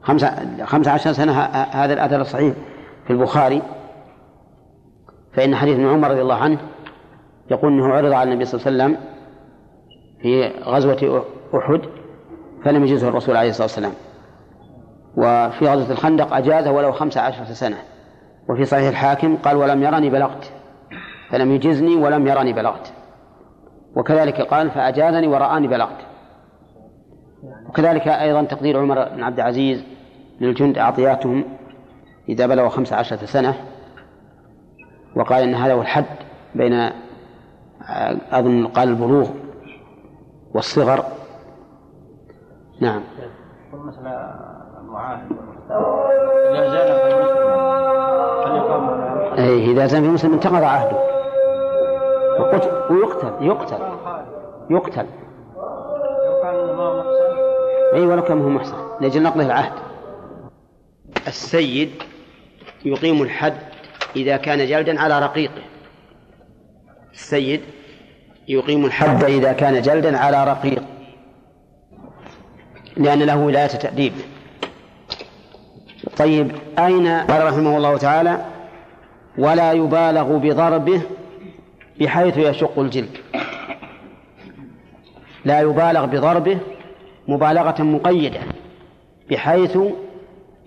خمسة خمسة عشر سنة هذا الأثر الصحيح في البخاري. فإن حديث ابن عمر رضي الله عنه يقول أنه عرض على النبي صلى الله عليه وسلم في غزوة أحد فلم يجزه الرسول عليه الصلاة والسلام. وفي غزوة الخندق أجازه ولو خمسة عشرة سنة. وفي صحيح الحاكم قال ولم يرني بلغت. فلم يجزني ولم يرني بلغت. وكذلك قال فأجازني ورآني بلغت. وكذلك أيضا تقدير عمر بن عبد العزيز للجند أعطياتهم إذا بلغوا خمس عشرة سنة وقال إن هذا هو الحد بين أظن قال البلوغ والصغر. نعم. مثل المعاهد إذا زال في المسلم أي إذا زال في المسلم انتقض عهده. ويقتل يقتل. يقتل. لو كان ما محسن. أي ولو كان هو محسن. لأجل نقضه العهد. السيد يقيم الحد إذا كان جلدا على رقيقه. السيد يقيم الحد إذا كان جلدا على رقيق. لأن له ولاية تأديب. طيب أين قال رحمه الله تعالى؟ ولا يبالغ بضربه بحيث يشق الجلد. لا يبالغ بضربه مبالغة مقيدة بحيث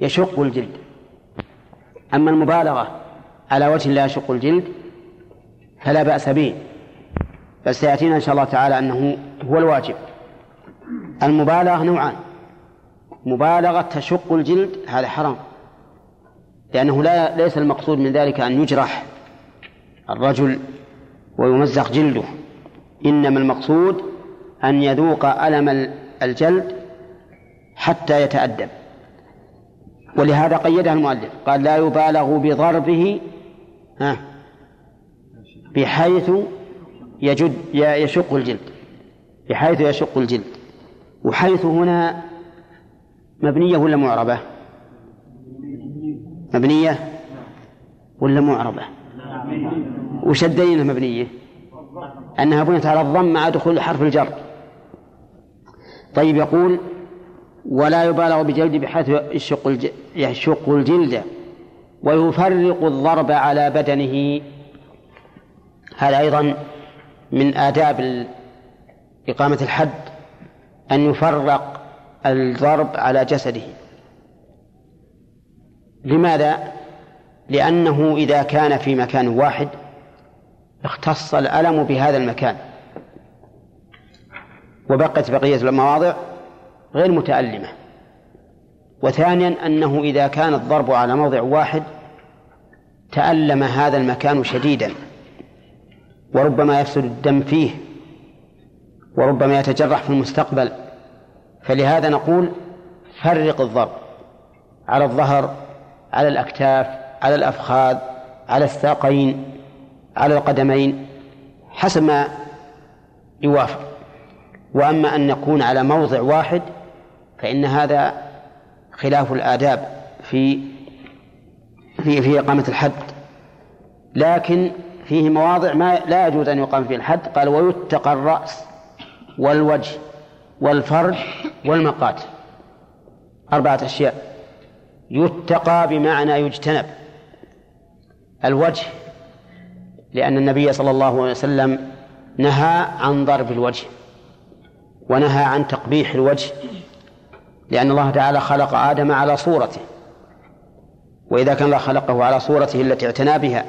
يشق الجلد. أما المبالغة على وجه لا يشق الجلد فلا بأس به. بل سيأتينا إن شاء الله تعالى أنه هو الواجب. المبالغة نوعان. مبالغة تشق الجلد هذا حرام. لأنه لا ليس المقصود من ذلك أن يجرح الرجل ويمزق جلده. إنما المقصود أن يذوق ألم الجلد حتى يتأدب. ولهذا قيدها المؤلف. قال لا يبالغ بضربه ها بحيث يجد يشق الجلد. بحيث يشق الجلد. وحيث هنا مبنية ولا معربة؟ مبنية ولا معربة؟ وش الدليل مبنية؟ أنها بنيت على الضم مع دخول حرف الجر. طيب يقول ولا يبالغ بجلد بحيث يشق يشق الجلد ويفرق الضرب على بدنه. هذا أيضا من آداب إقامة الحد أن يفرق الضرب على جسده. لماذا؟ لأنه إذا كان في مكان واحد اختص الألم بهذا المكان. وبقت بقية المواضع. غير متألمة. وثانيا أنه إذا كان الضرب على موضع واحد تألم هذا المكان شديدا وربما يفسد الدم فيه وربما يتجرح في المستقبل. فلهذا نقول فرق الضرب على الظهر على الأكتاف على الأفخاذ على الساقين على القدمين حسب ما يوافق. وأما أن نكون على موضع واحد فإن هذا خلاف الآداب في في في إقامة الحد. لكن فيه مواضع ما لا يجوز أن يقام فيه الحد. قال ويتقى الرأس والوجه والفرج والمقات. أربعة أشياء. يتقى بمعنى يجتنب الوجه لأن النبي صلى الله عليه وسلم نهى عن ضرب الوجه ونهى عن تقبيح الوجه لأن الله تعالى خلق آدم على صورته. وإذا كان الله خلقه على صورته التي اعتنى بها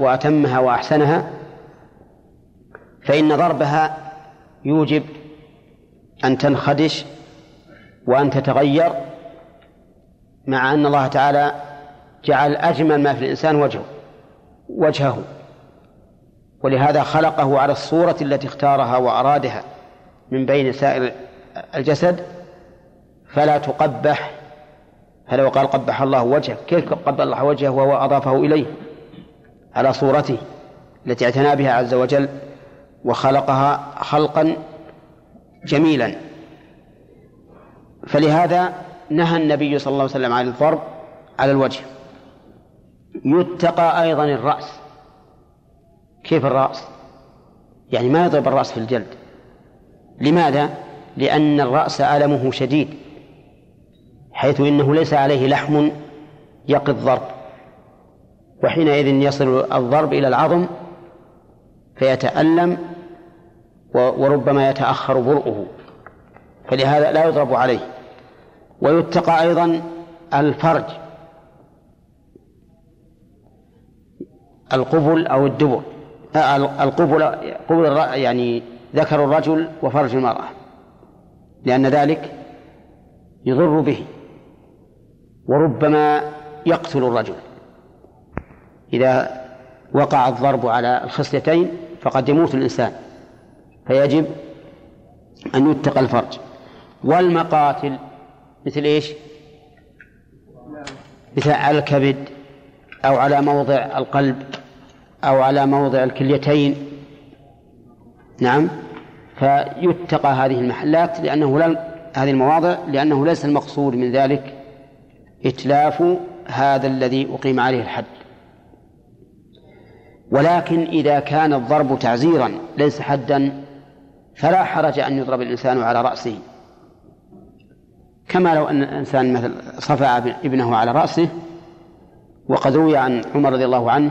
وأتمها وأحسنها فإن ضربها يوجب أن تنخدش وأن تتغير مع أن الله تعالى جعل أجمل ما في الإنسان وجهه وجهه. ولهذا خلقه على الصورة التي اختارها وأرادها من بين سائر الجسد فلا تقبح فلو قال قبح الله وجهه كيف قبل الله وجهه وهو أضافه إليه؟ على صورته التي اعتنى بها عز وجل وخلقها خلقا جميلا. فلهذا نهى النبي صلى الله عليه وسلم عن الضرب على الوجه. يتقى أيضا الرأس. كيف الرأس؟ يعني ما يضرب الرأس في الجلد. لماذا؟ لأن الرأس ألمه شديد حيث إنه ليس عليه لحم يقي الضرب. وحينئذ يصل الضرب إلى العظم فيتألم وربما يتأخر برؤه فلهذا لا يضرب عليه. ويتقى أيضا الفرج القبل أو الدبر آه، القبل قبل يعني ذكر الرجل وفرج المرأة. لأن ذلك يضر به وربما يقتل الرجل. إذا وقع الضرب على الخصلتين فقد يموت الإنسان فيجب أن يتقى الفرج. والمقاتل مثل إيش؟ مثل على الكبد أو على موضع القلب أو على موضع الكليتين. نعم. فيتقى هذه المحلات لأنه لم هذه المواضع لأنه ليس المقصود من ذلك إتلاف هذا الذي أقيم عليه الحد. ولكن إذا كان الضرب تعزيرا ليس حدا فلا حرج أن يضرب الإنسان على رأسه. كما لو أن الإنسان مثل صفع ابنه على رأسه وقد روي عن عمر رضي الله عنه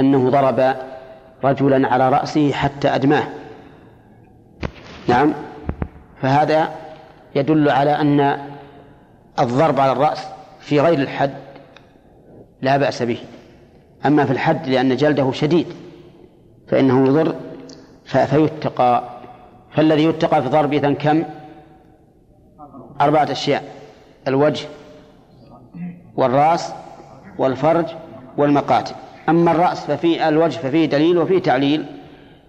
أنه ضرب رجلا على رأسه حتى أدماه. نعم. فهذا يدل على أن الضرب على الرأس في غير الحد لا بأس به. أما في الحد لأن جلده شديد فإنه يضر فيتقى. فالذي يتقى في ضرب إذن كم؟ أربعة أشياء الوجه والرأس والفرج والمقاتل. أما الرأس ففي الوجه ففيه دليل وفيه تعليل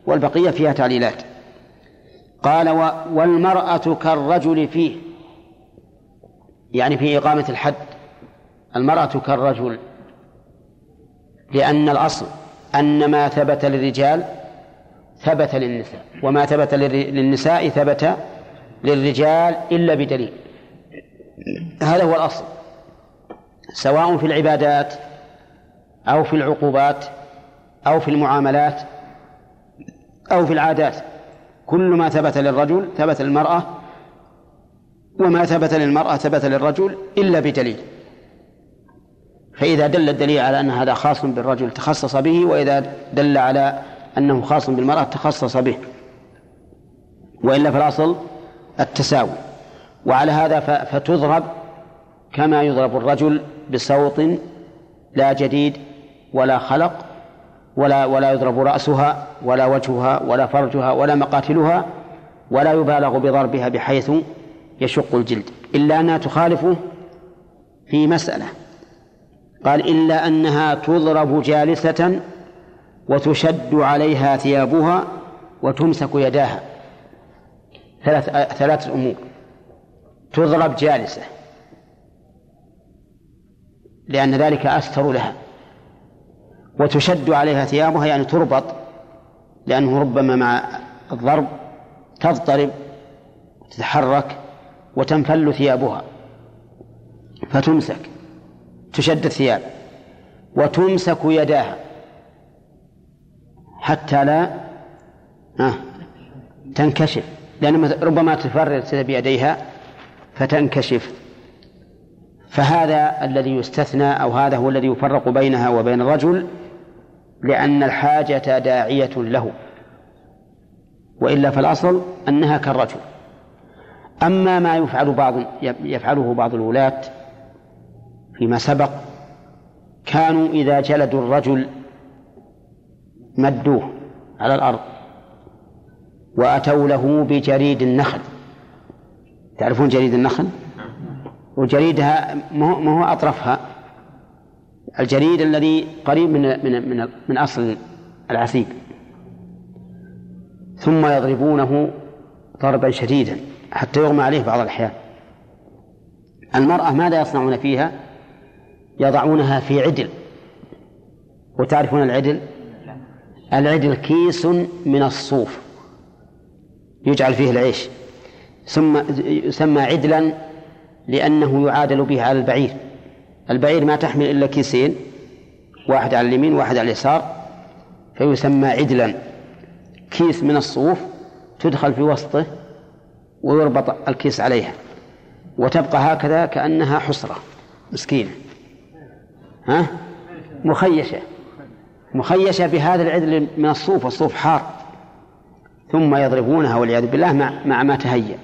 والبقية فيها تعليلات. قال والمرأة كالرجل فيه. يعني في إقامة الحد. المرأة كالرجل. لأن الأصل أن ما ثبت للرجال ثبت للنساء وما ثبت للنساء ثبت للرجال إلا بدليل. هذا هو الأصل. سواء في العبادات أو في العقوبات أو في المعاملات أو في العادات. كل ما ثبت للرجل ثبت للمرأة وما ثبت للمرأة ثبت للرجل إلا بدليل. فإذا دل الدليل على أن هذا خاص بالرجل تخصص به وإذا دل على أنه خاص بالمرأة تخصص به. وإلا في الأصل التساوي. وعلى هذا فتضرب كما يضرب الرجل بصوت لا جديد ولا خلق ولا ولا يضرب رأسها ولا وجهها ولا فرجها ولا مقاتلها ولا يبالغ بضربها بحيث يشق الجلد إلا أنها تخالفه في مسألة. قال إلا أنها تضرب جالسة وتشد عليها ثيابها وتمسك يداها. ثلاث ثلاثة أمور. تضرب جالسة لأن ذلك أستر لها. وتشد عليها ثيابها يعني تربط لأنه ربما مع الضرب تضطرب تتحرك وتنفل ثيابها فتمسك تشد الثياب وتمسك يداها حتى لا تنكشف لأن ربما تفرد بيديها فتنكشف. فهذا الذي يستثنى أو هذا هو الذي يفرق بينها وبين الرجل لأن الحاجة داعية له وإلا فالأصل أنها كالرجل. أما ما يفعل بعض يفعله بعض الولاة فيما سبق كانوا إذا جلدوا الرجل مدوه على الأرض وأتوا له بجريد النخل. تعرفون جريد النخل؟ وجريدها ما هو أطرفها؟ الجريد الذي قريب من من من, من أصل العسيب ثم يضربونه ضربا شديدا حتى يغمى عليه بعض الأحيان. المرأة ماذا يصنعون فيها؟ يضعونها في عدل. وتعرفون العدل؟ العدل كيس من الصوف. يجعل فيه العيش. ثم يسمى عدلا لأنه يعادل به على البعير. البعير ما تحمل إلا كيسين واحد على اليمين واحد على اليسار فيسمى عدلا. كيس من الصوف تدخل في وسطه ويربط الكيس عليها وتبقى هكذا كأنها حسرة مسكينة. ها؟ مخيشة. مخيشة بهذا العدل من الصوف والصوف حار. ثم يضربونها والعياذ بالله مع, مع ما تهيأ.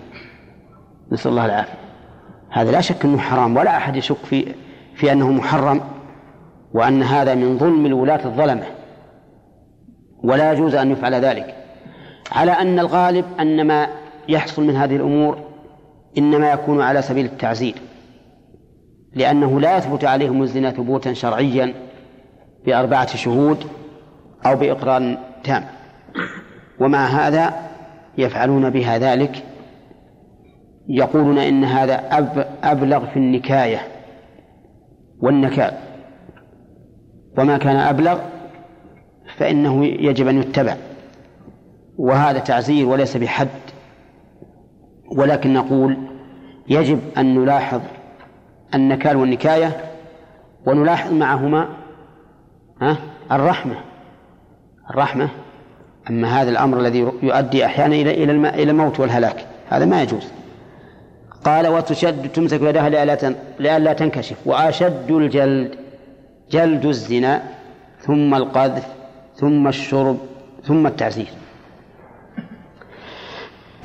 نسأل الله العافية. هذا لا شك أنه حرام ولا أحد يشك في في أنه محرم وأن هذا من ظلم الولاة الظلمة. ولا يجوز أن يفعل ذلك. على أن الغالب أن ما يحصل من هذه الأمور إنما يكون على سبيل التعزير. لأنه لا يثبت عليهم الزنا ثبوتا شرعيا بأربعة شهود أو بإقرار تام. ومع هذا يفعلون بها ذلك يقولون إن هذا أبلغ في النكاية. والنكال. وما كان أبلغ فإنه يجب أن يتبع. وهذا تعزير وليس بحد. ولكن نقول يجب أن نلاحظ النكال والنكاية ونلاحظ معهما الرحمة. الرحمة أما هذا الأمر الذي يؤدي أحيانا إلى إلى الموت والهلاك هذا ما يجوز. قال وتشد تمسك يدها لئلا تنكشف. وأشد الجلد جلد الزنا ثم القذف ثم الشرب ثم التعزير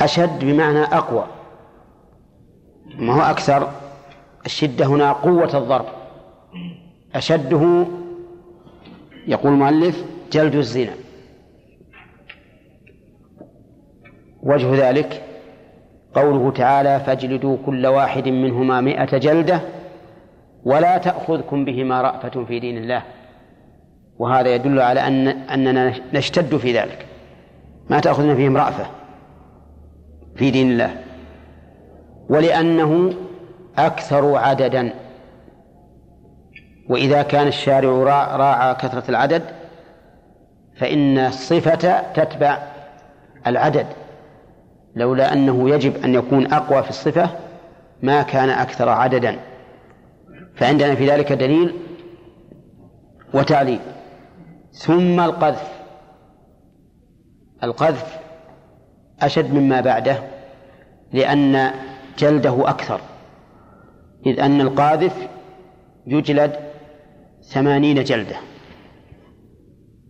أشد بمعنى أقوى. ما هو أكثر؟ الشدة هنا قوة الضرب. أشده يقول المؤلف جلد الزنا. وجه ذلك قوله تعالى فاجلدوا كل واحد منهما مئة جلدة ولا تأخذكم بهما رأفة في دين الله. وهذا يدل على أن أننا نشتد في ذلك. ما تأخذنا فيهم رأفة في دين الله. ولأنه أكثر عددا. وإذا كان الشارع راعى كثرة العدد فإن الصفة تتبع العدد. لولا أنه يجب أن يكون أقوى في الصفة ما كان أكثر عددا. فعندنا في ذلك دليل وتعليل. ثم القذف. القذف أشد مما بعده لأن جلده أكثر. إذ أن القاذف يجلد ثمانين جلدة.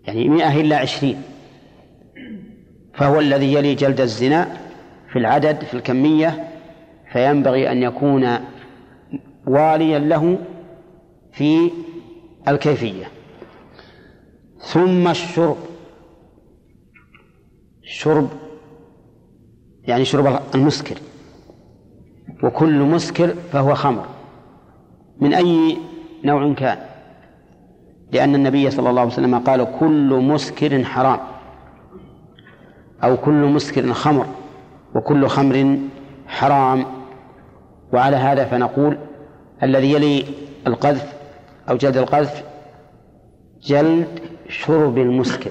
يعني مئة إلا عشرين. فهو الذي يلي جلد الزنا في العدد في الكمية فينبغي أن يكون واليا له في الكيفية. ثم الشرب. شرب يعني شرب المسكر. وكل مسكر فهو خمر. من أي نوع كان؟ لأن النبي صلى الله عليه وسلم قال كل مسكر حرام أو كل مسكر خمر. وكل خمر حرام. وعلى هذا فنقول الذي يلي القذف أو جلد القذف جلد شرب المسكر.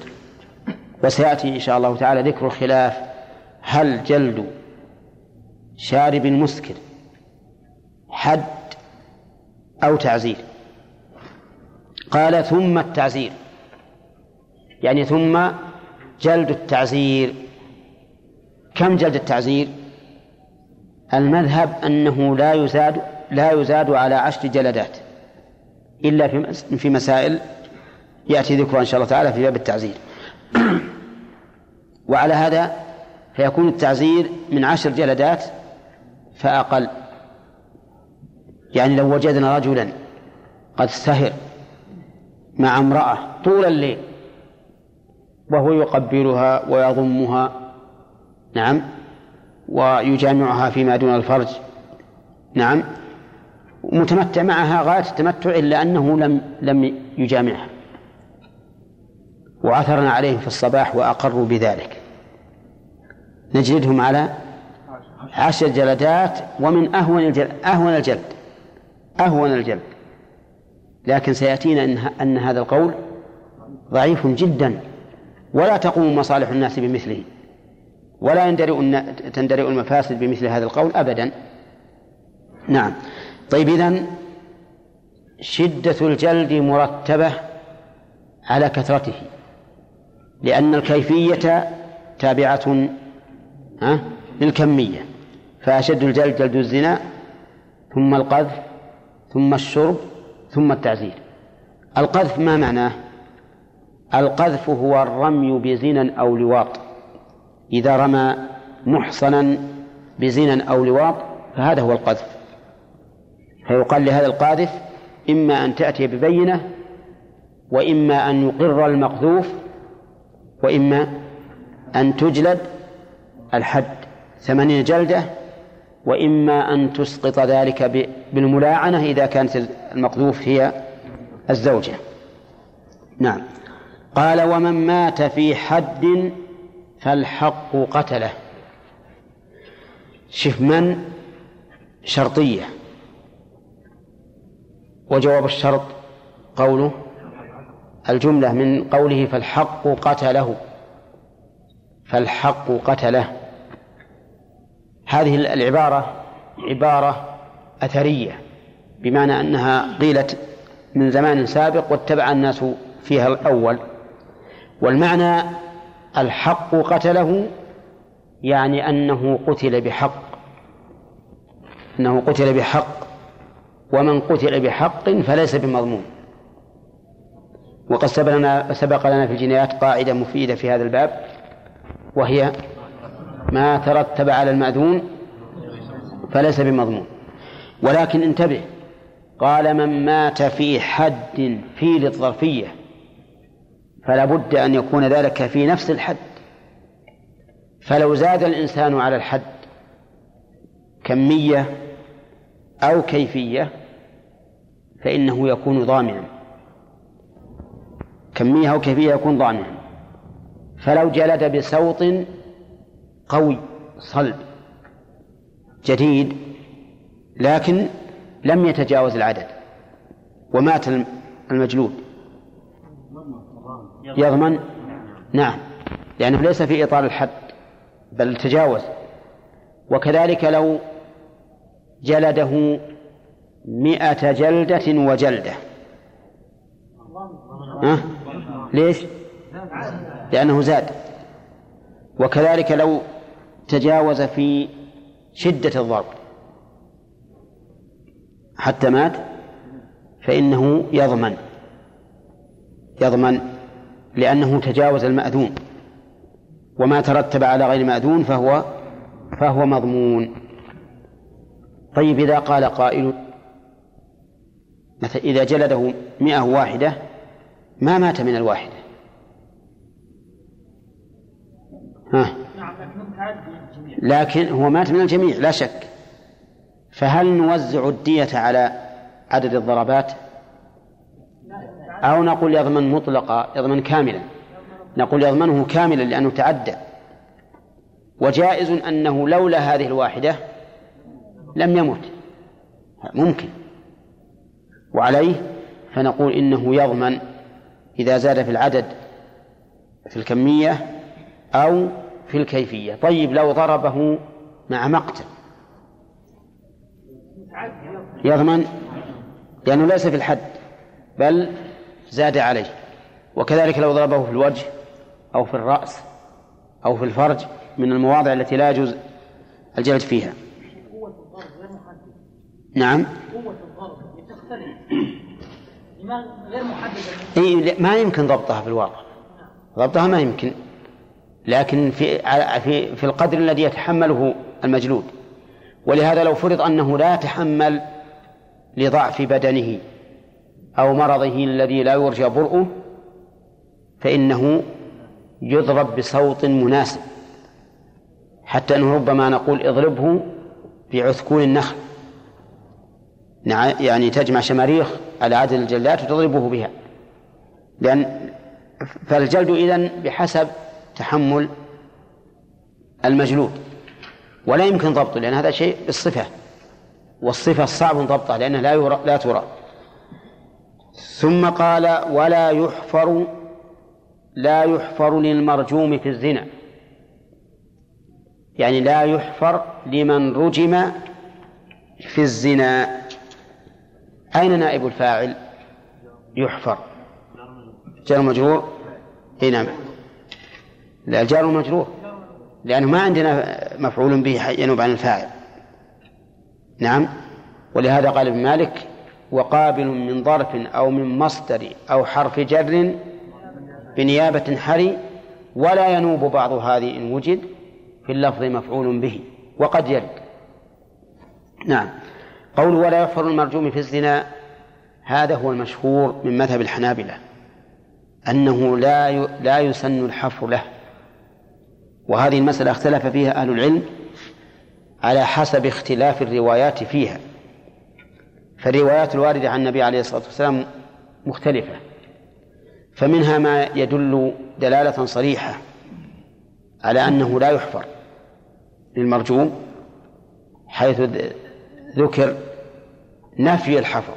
وسيأتي إن شاء الله تعالى ذكر الخلاف. هل جلد شارب المسكر حد أو تعزير؟ قال ثم التعزير. يعني ثم جلد التعزير. كم جلد التعزير؟ المذهب أنه لا يزاد لا يزاد على عشر جلدات. إلا في في مسائل يأتي ذكرها إن شاء الله تعالى في باب التعزير. وعلى هذا فيكون التعزير من عشر جلدات فأقل. يعني لو وجدنا رجلا قد سهر مع امرأة طول الليل وهو يقبلها ويضمها نعم. ويجامعها فيما دون الفرج. نعم. متمتع معها غاية التمتع إلا أنه لم لم يجامعها. وعثرنا عليهم في الصباح وأقروا بذلك. نجلدهم على عشر جلدات ومن أهون الجلد أهون الجلد. أهون الجلد. لكن سيأتينا أن, أن هذا القول ضعيف جدا. ولا تقوم مصالح الناس بمثله. ولا يندرئ تندرئ المفاسد بمثل هذا القول أبدا. نعم. طيب إذن شدة الجلد مرتبة على كثرته لأن الكيفية تابعة للكمية. فأشد الجلد جلد الزنا ثم القذف ثم الشرب ثم التعزير. القذف ما معناه؟ القذف هو الرمي بزنا أو لواط. إذا رمى محصنا بزنا أو لواط فهذا هو القذف. فيقال لهذا القاذف إما أن تأتي ببينة وإما أن يقر المقذوف وإما أن تجلد الحد ثمانين جلدة وإما أن تسقط ذلك بالملاعنة إذا كانت المقذوف هي الزوجة. نعم. قال ومن مات في حد فالحق قتله. شف من شرطية. وجواب الشرط قوله الجملة من قوله فالحق قتله. فالحق قتله. هذه العبارة عبارة أثرية بمعنى أنها قيلت من زمان سابق واتبع الناس فيها الأول. والمعنى الحق قتله يعني أنه قتل بحق أنه قتل بحق ومن قتل بحق فليس بمضمون. وقد سبق لنا سبق لنا في الجنايات قاعدة مفيدة في هذا الباب وهي ما ترتب على المأذون فليس بمضمون. ولكن انتبه قال من مات في حد في للظرفية فلا بد أن يكون ذلك في نفس الحد. فلو زاد الإنسان على الحد كمية أو كيفية فإنه يكون ضامنا. كمية أو كيفية يكون ضامنا. فلو جلد بسوط قوي صلب جديد لكن لم يتجاوز العدد ومات المجلود. يضمن؟ نعم. لأنه ليس في إطار الحد بل تجاوز. وكذلك لو جلده مئة جلدة وجلدة. ها؟ ليش؟ لأنه زاد. وكذلك لو تجاوز في شدة الضرب. حتى مات؟ فإنه يضمن. يضمن. لأنه تجاوز المأذون. وما ترتب على غير مأذون فهو فهو مضمون. طيب إذا قال قائل مثلا إذا جلده مئة واحدة ما مات من الواحدة؟ ها. لكن هو مات من الجميع لا شك. فهل نوزع الدية على عدد الضربات؟ أو نقول يضمن مطلقا يضمن كاملا. نقول يضمنه كاملا لأنه تعدى. وجائز أنه لولا هذه الواحدة لم يمت. ممكن. وعليه فنقول إنه يضمن إذا زاد في العدد في الكمية أو في الكيفية. طيب لو ضربه مع مقتل. يضمن؟ لأنه ليس في الحد بل زاد عليه. وكذلك لو ضربه في الوجه أو في الرأس أو في الفرج من المواضع التي لا يجوز الجلد فيها. نعم. قوة الضرب تختلف غير محددة إيه ما يمكن ضبطها في الواقع. ضبطها ما يمكن. لكن في في في القدر الذي يتحمله المجلود. ولهذا لو فرض أنه لا يتحمل لضعف بدنه أو مرضه الذي لا يرجى برؤه فإنه يضرب بصوت مناسب. حتى أنه ربما نقول اضربه بعثكون النخل. يعني تجمع شماريخ على عدد الجلدات وتضربه بها. لأن فالجلد إذن بحسب تحمل المجلود. ولا يمكن ضبطه لأن هذا شيء بالصفة. والصفة صعب ضبطها لأنها لا يرى لا ترى. ثم قال ولا يحفر لا يحفر للمرجوم في الزنا. يعني لا يحفر لمن رجم في الزنا. أين نائب الفاعل؟ يحفر. جار مجرور؟ إي نعم. لا الجار مجرور. لأنه ما عندنا مفعول به ينوب عن الفاعل. نعم. ولهذا قال ابن مالك وقابل من ظرف أو من مصدر أو حرف جر بنيابة حري ولا ينوب بعض هذه إن وجد في اللفظ مفعول به وقد يرد. نعم. قول ولا يغفر المرجوم في الزنا هذا هو المشهور من مذهب الحنابلة أنه لا لا يسن الحفر له. وهذه المسألة اختلف فيها أهل العلم على حسب اختلاف الروايات فيها. فالروايات الواردة عن النبي عليه الصلاة والسلام مختلفة فمنها ما يدل دلالة صريحة على أنه لا يحفر للمرجوم حيث ذكر نفي الحفر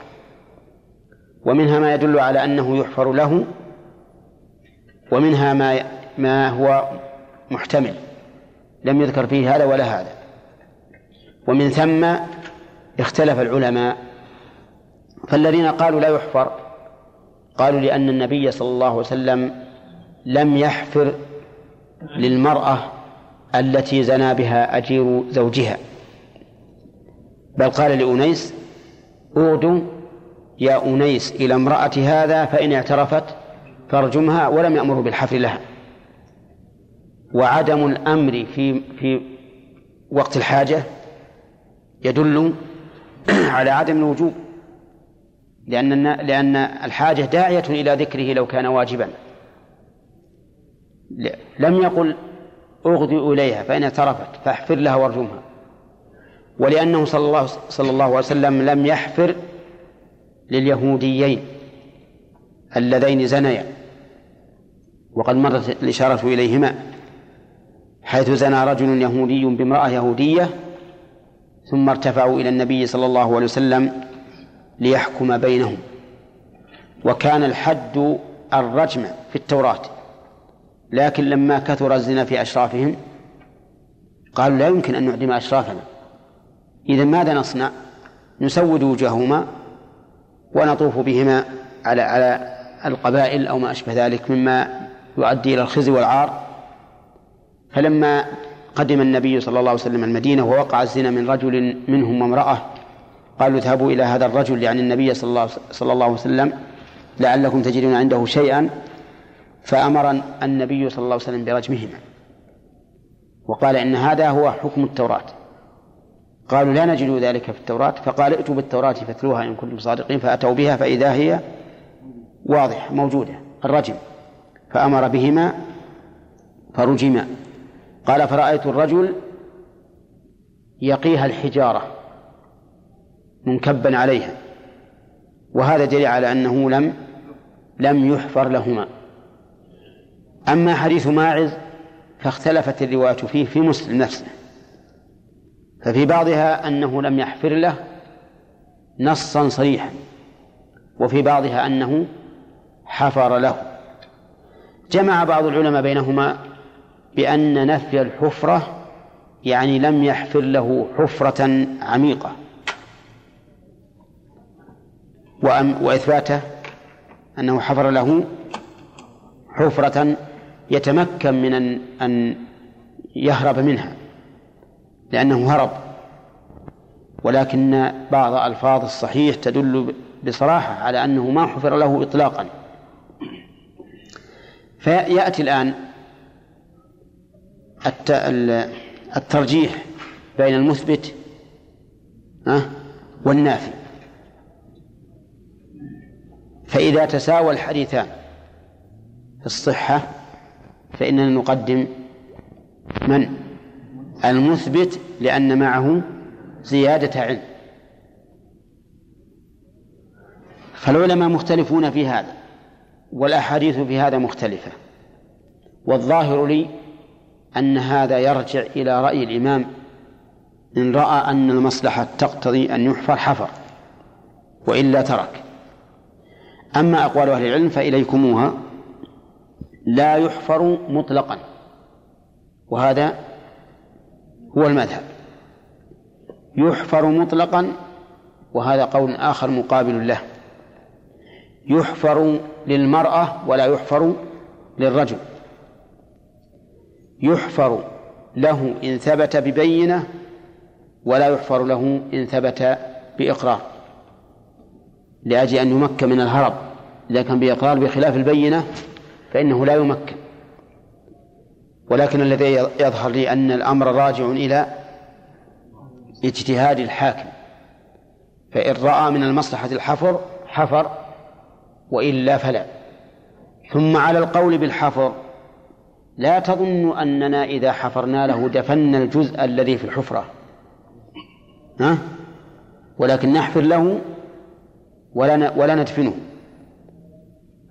ومنها ما يدل على أنه يحفر له ومنها ما ما هو محتمل لم يذكر فيه هذا ولا هذا. ومن ثم اختلف العلماء فالذين قالوا لا يحفر قالوا لأن النبي صلى الله عليه وسلم لم يحفر للمرأة التي زنى بها أجير زوجها. بل قال لأنيس اغدوا يا أنيس إلى امرأة هذا فإن اعترفت فارجمها ولم يأمره بالحفر لها. وعدم الأمر في في وقت الحاجة يدل على عدم الوجوب. لأن لأن الحاجة داعية إلى ذكره لو كان واجبا. لم يقل اغدي إليها فإن اعترفت فاحفر لها وارجمها. ولأنه صلى الله صلى الله عليه وسلم لم يحفر لليهوديين اللذين زنيا. وقد مرت الإشارة إليهما حيث زنى رجل يهودي بامرأة يهودية ثم ارتفعوا إلى النبي صلى الله عليه وسلم ليحكم بينهم. وكان الحد الرجم في التوراة. لكن لما كثر الزنا في أشرافهم قالوا لا يمكن أن نعدم أشرافنا. إذا ماذا نصنع؟ نسود وجوههما ونطوف بهما على على القبائل أو ما أشبه ذلك مما يؤدي إلى الخزي والعار. فلما قدم النبي صلى الله عليه وسلم المدينة ووقع الزنا من رجل منهم وامرأة قالوا اذهبوا إلى هذا الرجل يعني النبي صلى الله, صلى الله عليه وسلم لعلكم تجدون عنده شيئا فأمر النبي صلى الله عليه وسلم برجمهما. وقال إن هذا هو حكم التوراة. قالوا لا نجد ذلك في التوراة فقال ائتوا بالتوراة فاتلوها إن كنتم صادقين فأتوا بها فإذا هي واضحة موجودة الرجم. فأمر بهما فرجما. قال فرأيت الرجل يقيها الحجارة. منكبا عليها. وهذا دليل على أنه لم لم يحفر لهما. أما حديث ماعز فاختلفت الرواية فيه في مسلم نفسه. ففي بعضها أنه لم يحفر له نصا صريحا وفي بعضها أنه حفر له. جمع بعض العلماء بينهما بأن نفي الحفرة يعني لم يحفر له حفرة عميقة. وإثباته أنه حفر له حفرة يتمكن من أن أن يهرب منها لأنه هرب. ولكن بعض ألفاظ الصحيح تدل بصراحة على أنه ما حفر له إطلاقا. فيأتي الآن الترجيح بين المثبت والنافي. فإذا تساوى الحديثان في الصحة فإننا نقدم من؟ المثبت لأن معه زيادة علم. فالعلماء مختلفون في هذا والأحاديث في هذا مختلفة. والظاهر لي أن هذا يرجع إلى رأي الإمام إن رأى أن المصلحة تقتضي أن يحفر حفر وإلا ترك. أما أقوال أهل العلم فإليكموها. لا يحفر مطلقا. وهذا هو المذهب. يحفر مطلقا وهذا قول آخر مقابل له. يحفر للمرأة ولا يحفر للرجل. يحفر له إن ثبت ببينة ولا يحفر له إن ثبت بإقرار. لأجل أن يمكن من الهرب. إذا كان بإقرار بخلاف البينة فإنه لا يمكن ولكن الذي يظهر لي أن الأمر راجع إلى اجتهاد الحاكم. فإن رأى من المصلحة الحفر حفر وإلا فلا. ثم على القول بالحفر لا تظن أننا إذا حفرنا له دفنا الجزء الذي في الحفرة. ها؟ ولكن نحفر له ولا ولا ندفنه.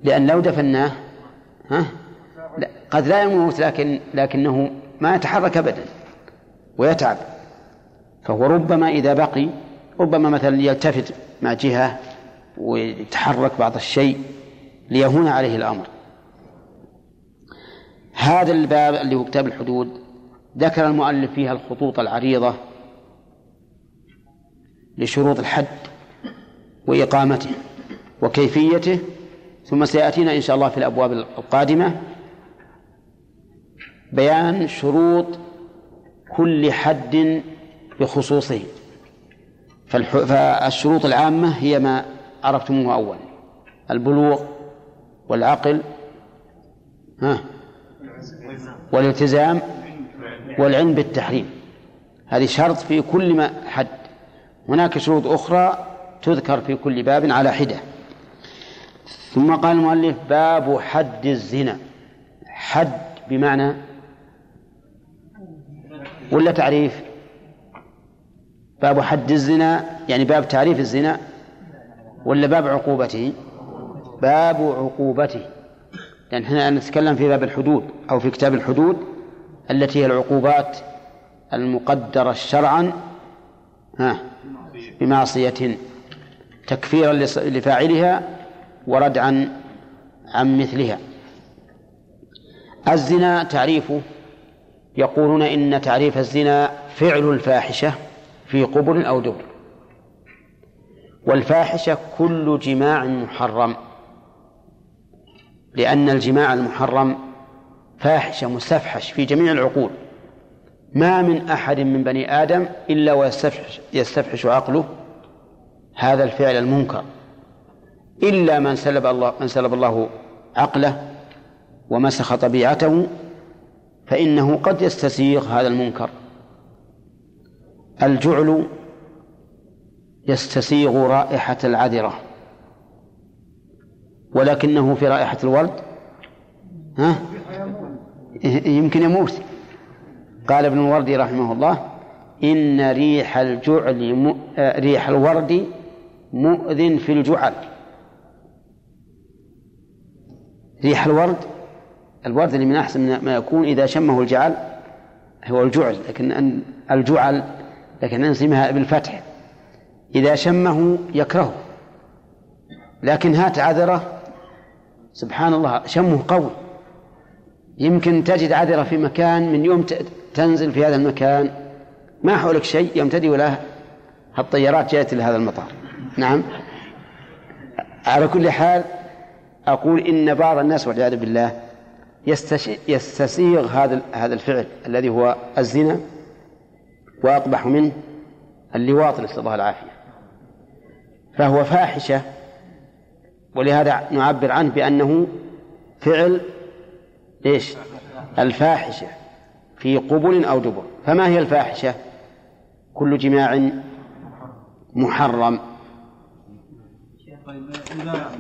لأن لو دفناه ها؟ قد لا يموت لكن لكنه ما يتحرك أبدا ويتعب. فهو ربما إذا بقي ربما مثلا يلتفت مع جهة ويتحرك بعض الشيء ليهون عليه الأمر. هذا الباب اللي هو كتاب الحدود ذكر المؤلف فيها الخطوط العريضة لشروط الحد. وإقامته وكيفيته ثم سيأتينا إن شاء الله في الأبواب القادمة بيان شروط كل حد بخصوصه. فالشروط العامة هي ما عرفتموه أول البلوغ والعقل ها والالتزام والعلم بالتحريم. هذه شرط في كل ما حد. هناك شروط أخرى تذكر في كل باب على حدة. ثم قال المؤلف باب حد الزنا. حد بمعنى ولا تعريف؟ باب حد الزنا يعني باب تعريف الزنا ولا باب عقوبته؟ باب عقوبته. لأن إحنا نتكلم في باب الحدود أو في كتاب الحدود التي هي العقوبات المقدرة شرعا بمعصية. تكفيرا لفاعلها وردعا عن مثلها. الزنا تعريفه يقولون إن تعريف الزنا فعل الفاحشة في قبل أو دبر. والفاحشة كل جماع محرم. لأن الجماع المحرم فاحشة مستفحش في جميع العقول. ما من أحد من بني آدم إلا ويستفحش يستفحش عقله هذا الفعل المنكر إلا من سلب الله من سلب الله عقله ومسخ طبيعته فإنه قد يستسيغ هذا المنكر. الجعل يستسيغ رائحة العذرة ولكنه في رائحة الورد ها؟ يمكن يموت. قال ابن الوردي رحمه الله إن ريح الجعل م... ريح الورد مؤذن في الجعل. ريح الورد الورد اللي من أحسن ما يكون إذا شمه الجعل هو الجعل لكن الجعل لكن ننسمها بالفتح. إذا شمه يكرهه لكن هات عذرة سبحان الله شمه قوي. يمكن تجد عذرة في مكان من يوم تنزل في هذا المكان ما حولك شيء يمتدي ولا الطيارات جاءت إلى هذا المطار. نعم على كل حال أقول إن بعض الناس والعياذ بالله يستسيغ هذا هذا الفعل الذي هو الزنا وأقبح منه اللواط نسأل الله العافية فهو فاحشة ولهذا نعبر عنه بأنه فعل إيش؟ الفاحشة في قبل أو دبر فما هي الفاحشة؟ كل جماع محرم طيب إذا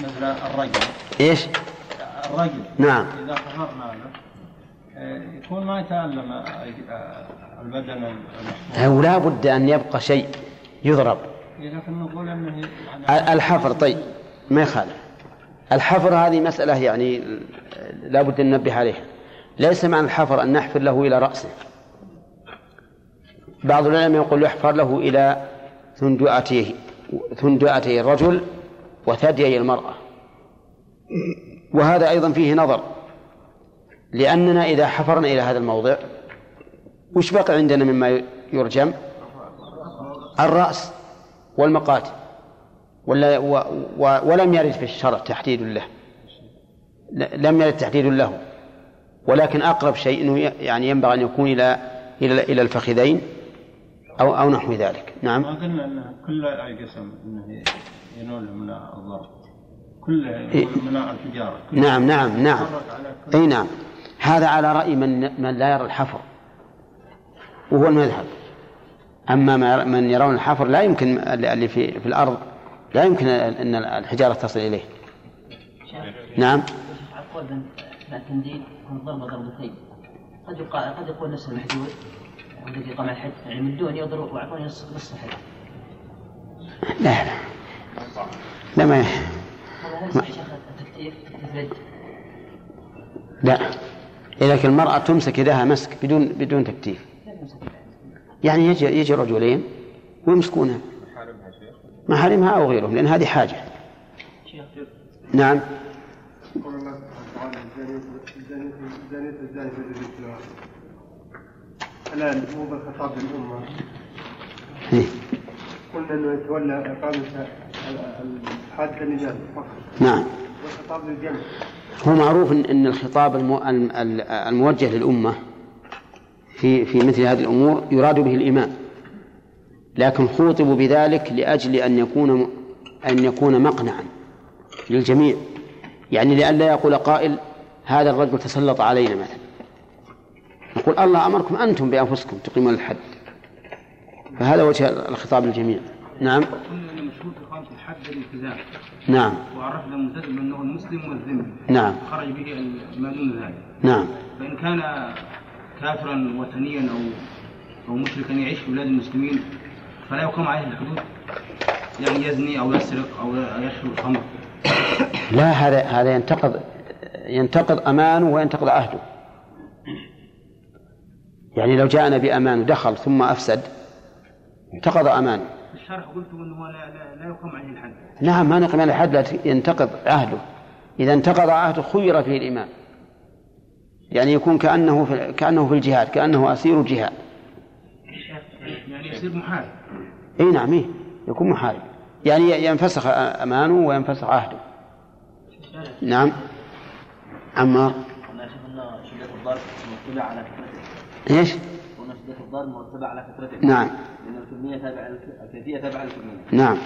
مثل الرجل. إيش؟ الرجل. نعم. إذا ظهرنا له آه، يكون ما يتألم آه، البدن المحمول أو لا بد أن يبقى شيء يضرب. لكن نقول أنه يعني الحفر طيب ما يخالف. الحفر هذه مسألة يعني لا بد أن ننبه عليها. ليس معنى الحفر أن نحفر له إلى رأسه. بعض العلماء يقول يحفر له إلى ثندؤتيه ثندؤتي الرجل وثديي المرأة. وهذا أيضا فيه نظر لأننا إذا حفرنا إلى هذا الموضع وش بقي عندنا مما يرجم؟ الرأس والمقاتل. ولا و و ولم يرد في الشرع تحديد له. لم يرد تحديد له. ولكن أقرب شيء أنه يعني ينبغي أن يكون إلى إلى إلى الفخذين أو أو نحو ذلك. نعم. ما قلنا أن كل قسم أنه ينول من الضرب كل إيه. من الحجارة. كل نعم نعم نعم. أي نعم. هذا على رأي من من لا يرى الحفر. وهو المذهب. أما ما- من يرون الحفر لا يمكن اللي في في الأرض لا يمكن أن الحجارة تصل إليه. نعم. التمديد يكون ضربة ضربتين. قد يقال قد يقول نفس المحدود. يعني وأعطوني لا لا. لا ما هذا التكتيف تكتيف لا. إذا كان المرأة تمسك يدها مسك بدون بدون تكتيف. يعني يجي يجي رجلين ويمسكونها. محارمها أو غيرهم لأن هذه حاجة. نعم قول الله تعالى الزانية الزانية الزاني بالرجل الآن مو بالخطاب للأمة. إيه. قلنا أنه يتولى إقامة للناس فقط نعم. والخطاب للجمع هو معروف ان الخطاب المو- الم- ال- الموجه للأمة في في مثل هذه الأمور يراد به الامام لكن خوطبوا بذلك لأجل أن يكون أن يكون مقنعا للجميع. يعني لئلا يقول قائل هذا الرجل تسلط علينا مثلا. نقول الله أمركم أنتم بأنفسكم تقيمون الحد. فهذا وجه الخطاب للجميع. نعم. قلنا في اقامه الحد الالتزام نعم. وعرفنا الملتزم انه المسلم والذمي نعم. خرج به ما دون ذلك نعم. فإن كان كافرا وثنيا أو أو مشركا يعيش في بلاد المسلمين فلا يقام عليه الحدود. يعني يزني أو يسرق أو يشرب الخمر لا هذا هذا ينتقض ينتقض أمانه وينتقض عهده. يعني لو جاءنا بأمان ودخل ثم أفسد انتقض امانه الشرح قلت إنه لا, لا, لا يقام عليه الحد. نعم ما نقم على حد لا ينتقض عهده. إذا انتقض عهده خير فيه الامام يعني يكون كأنه في كأنه في الجهاد كأنه أسير الجهاد. يعني يصير محارب. إي نعم إيه يكون محارب. يعني ينفسخ أمانه وينفسخ عهده. نعم. عمار أنا أشوف ان شده الضرب على كثرته إيش؟ شده الضرب مرتبه على كثرته نعم. لأن الكمية تابعة الكيفية تابعة للكمية. نعم.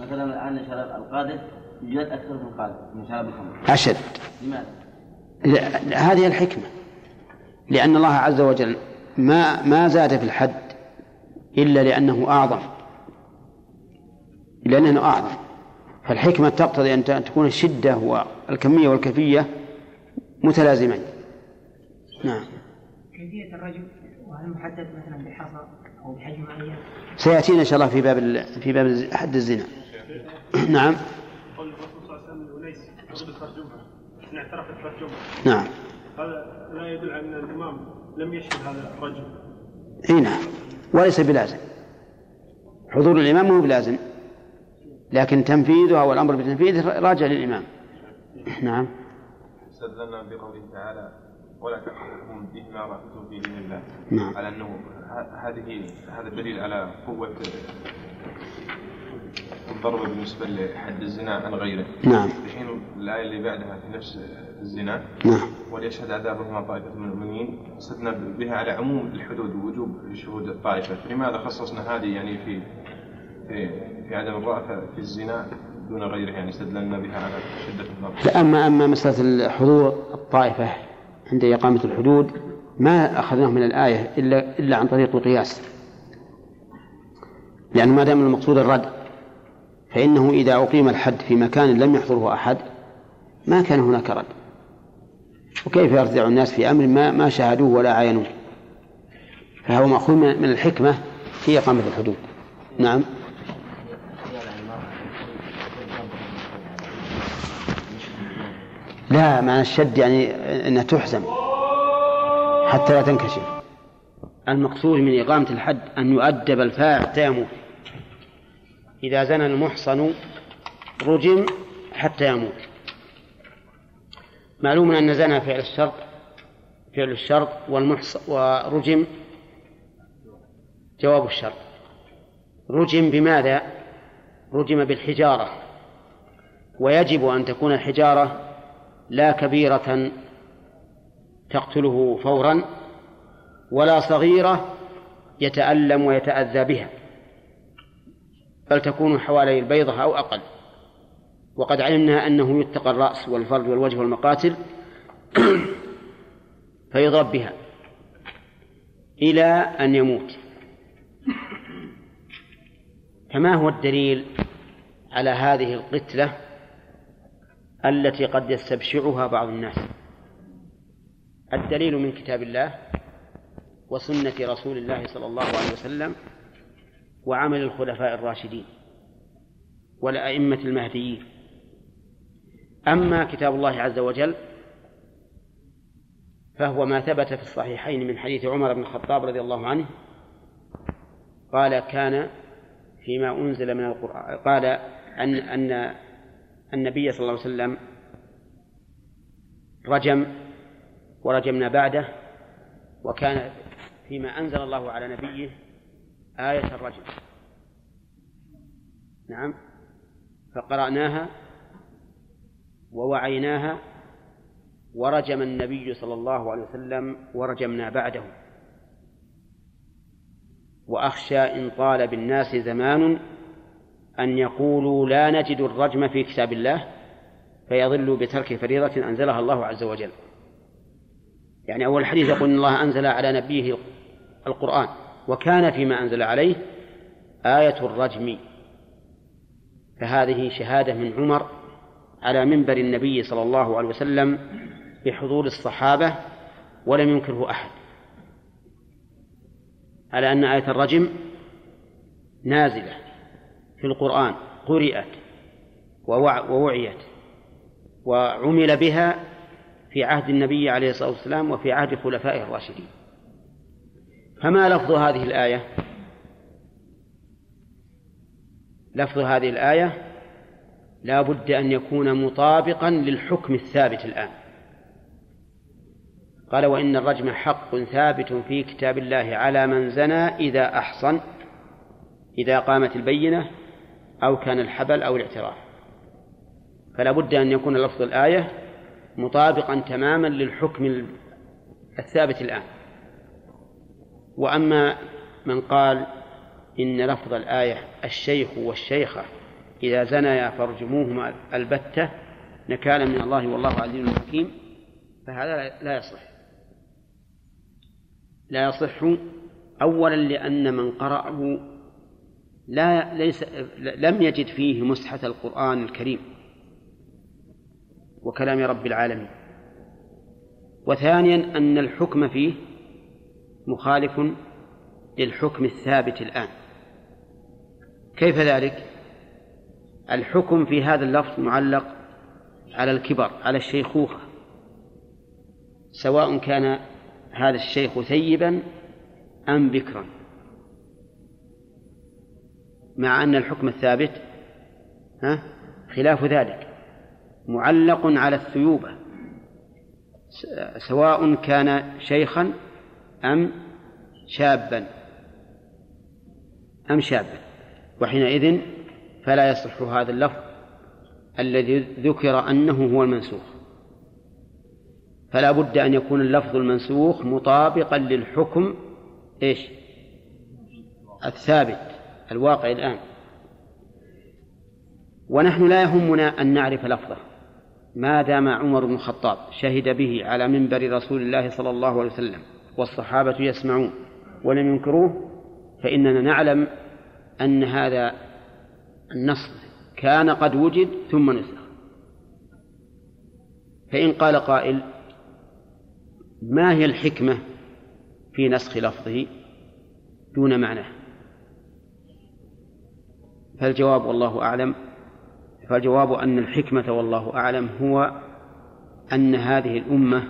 مثلا الآن شراب القادر يوجد أكثر من القادر من شراب الخمر. أشد. لماذا؟ لا- هذه الحكمة. لأن الله عز وجل ما ما زاد في الحد إلا لأنه أعظم. لأنه أعظم. فالحكمة تقتضي أن تكون الشدة والكمية والكيفية متلازمين. نعم. كيفية الرجل وهل محدد مثلا بحصى أو بحجم معين؟ سيأتينا إن شاء الله في باب ال- في باب حد الزنا. نعم. قول الرسول صلى الله عليه وسلم لأنيس رجل ترجمها إن اعترفت ترجمها نعم. هذا لا يدل على أن الإمام لم يشهد هذا الرجل. إي نعم. وليس بلازم. حضور الإمام مو بلازم. لكن تنفيذه أو الأمر بتنفيذه راجع للإمام. نعم. استدلنا بقوله تعالى ولا تأخذكم بما رأيتم في دين الله. نعم. على أنه هذه هذا دليل على قوة الضرب بالنسبة لحد الزنا عن غيره. نعم. في حين الآية اللي بعدها في نفس الزنا. نعم. وليشهد عذابهما طائفة من المؤمنين. استدلنا بها على عموم الحدود ووجوب شهود الطائفة. فلماذا خصصنا هذه يعني في في في عدم الرأفة في الزنا دون غيره يعني استدللنا بها على شدة الضرب. لا أما أما مسألة حضور الطائفة عند إقامة الحدود ما أخذناه من الآية إلا إلا عن طريق القياس. لأنه ما دام المقصود الرد فإنه إذا أقيم الحد في مكان لم يحضره أحد ما كان هناك رد. وكيف يرجع الناس في أمر ما ما شاهدوه ولا عاينوه؟ فهو مأخوذ من الحكمة في إقامة الحدود. نعم. لا معنى الشد يعني أنها تحزم حتى لا تنكشف. المقصود من إقامة الحد أن يؤدب الفاعل. حتى يموت. إذا زنى المحصن رجم حتى يموت. معلوم أن زنى فعل الشرط فعل الشرط والمحص ورجم جواب الشرط. رجم بماذا؟ رجم بالحجارة. ويجب أن تكون الحجارة لا كبيرة تقتله فورا ولا صغيرة يتألم ويتأذى بها بل تكون حوالي البيضة أو أقل. وقد علمنا أنه يتقى الرأس والفرج والوجه والمقاتل فيضرب بها إلى أن يموت. فما هو الدليل على هذه القتلة؟ التي قد يستبشعها بعض الناس. الدليل من كتاب الله وسنة رسول الله صلى الله عليه وسلم وعمل الخلفاء الراشدين والأئمة المهديين. أما كتاب الله عز وجل فهو ما ثبت في الصحيحين من حديث عمر بن الخطاب رضي الله عنه قال كان فيما أنزل من القرآن قال أن أن النبي صلى الله عليه وسلم رجم ورجمنا بعده وكان فيما أنزل الله على نبيه آية الرجم. نعم. فقرأناها ووعيناها ورجم النبي صلى الله عليه وسلم ورجمنا بعده. وأخشى إن طال بالناس زمان أن يقولوا لا نجد الرجم في كتاب الله فيضلوا بترك فريضة أنزلها الله عز وجل. يعني أول الحديث يقول إن الله أنزل على نبيه القرآن وكان فيما أنزل عليه آية الرجم. فهذه شهادة من عمر على منبر النبي صلى الله عليه وسلم بحضور الصحابة ولم ينكره أحد. على أن آية الرجم نازلة. في القرآن قرئت ووعيت وعمل بها في عهد النبي عليه الصلاة والسلام وفي عهد خلفائه الراشدين. فما لفظ هذه الآية؟ لفظ هذه الآية لا بد أن يكون مطابقا للحكم الثابت الآن. قال وإن الرجم حق ثابت في كتاب الله على من زنى إذا أحصن إذا قامت البينة أو كان الحبل أو الاعتراف. فلا بد أن يكون لفظ الآية مطابقا تماما للحكم الثابت الآن. وأما من قال إن لفظ الآية الشيخ والشيخة إذا زنيا فارجموهما البتة نكالا من الله والله عزيز حكيم فهذا لا يصح. لا يصح أولا لأن من قرأه لا ليس لم يجد فيه مسحة القرآن الكريم وكلام رب العالمين. وثانيا أن الحكم فيه مخالف للحكم الثابت الآن. كيف ذلك؟ الحكم في هذا اللفظ معلق على الكبر على الشيخوخة. سواء كان هذا الشيخ ثيبا أم بكرا. مع أن الحكم الثابت ها؟ خلاف ذلك. معلق على الثيوبة. سواء كان شيخا أم شابا. أم شابا. وحينئذ فلا يصح هذا اللفظ الذي ذكر أنه هو المنسوخ. فلا بد أن يكون اللفظ المنسوخ مطابقا للحكم إيش؟ الثابت. الواقع الآن. ونحن لا يهمنا أن نعرف لفظه. ما دام عمر بن الخطاب شهد به على منبر رسول الله صلى الله عليه وسلم والصحابة يسمعون ولم ينكروه فإننا نعلم أن هذا النص كان قد وجد ثم نسخ. فإن قال قائل ما هي الحكمة في نسخ لفظه دون معناه؟ فالجواب والله أعلم فالجواب أن الحكمة والله أعلم هو أن هذه الأمة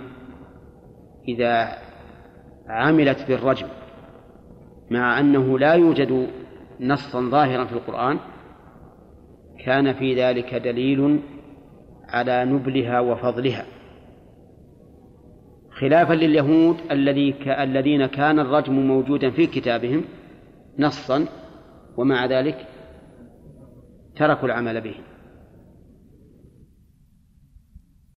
إذا عملت بالرجم مع أنه لا يوجد نصا ظاهرا في القرآن كان في ذلك دليل على نبلها وفضلها. خلافا لليهود الذي الذين كان الرجم موجودا في كتابهم نصا ومع ذلك تركوا العمل به.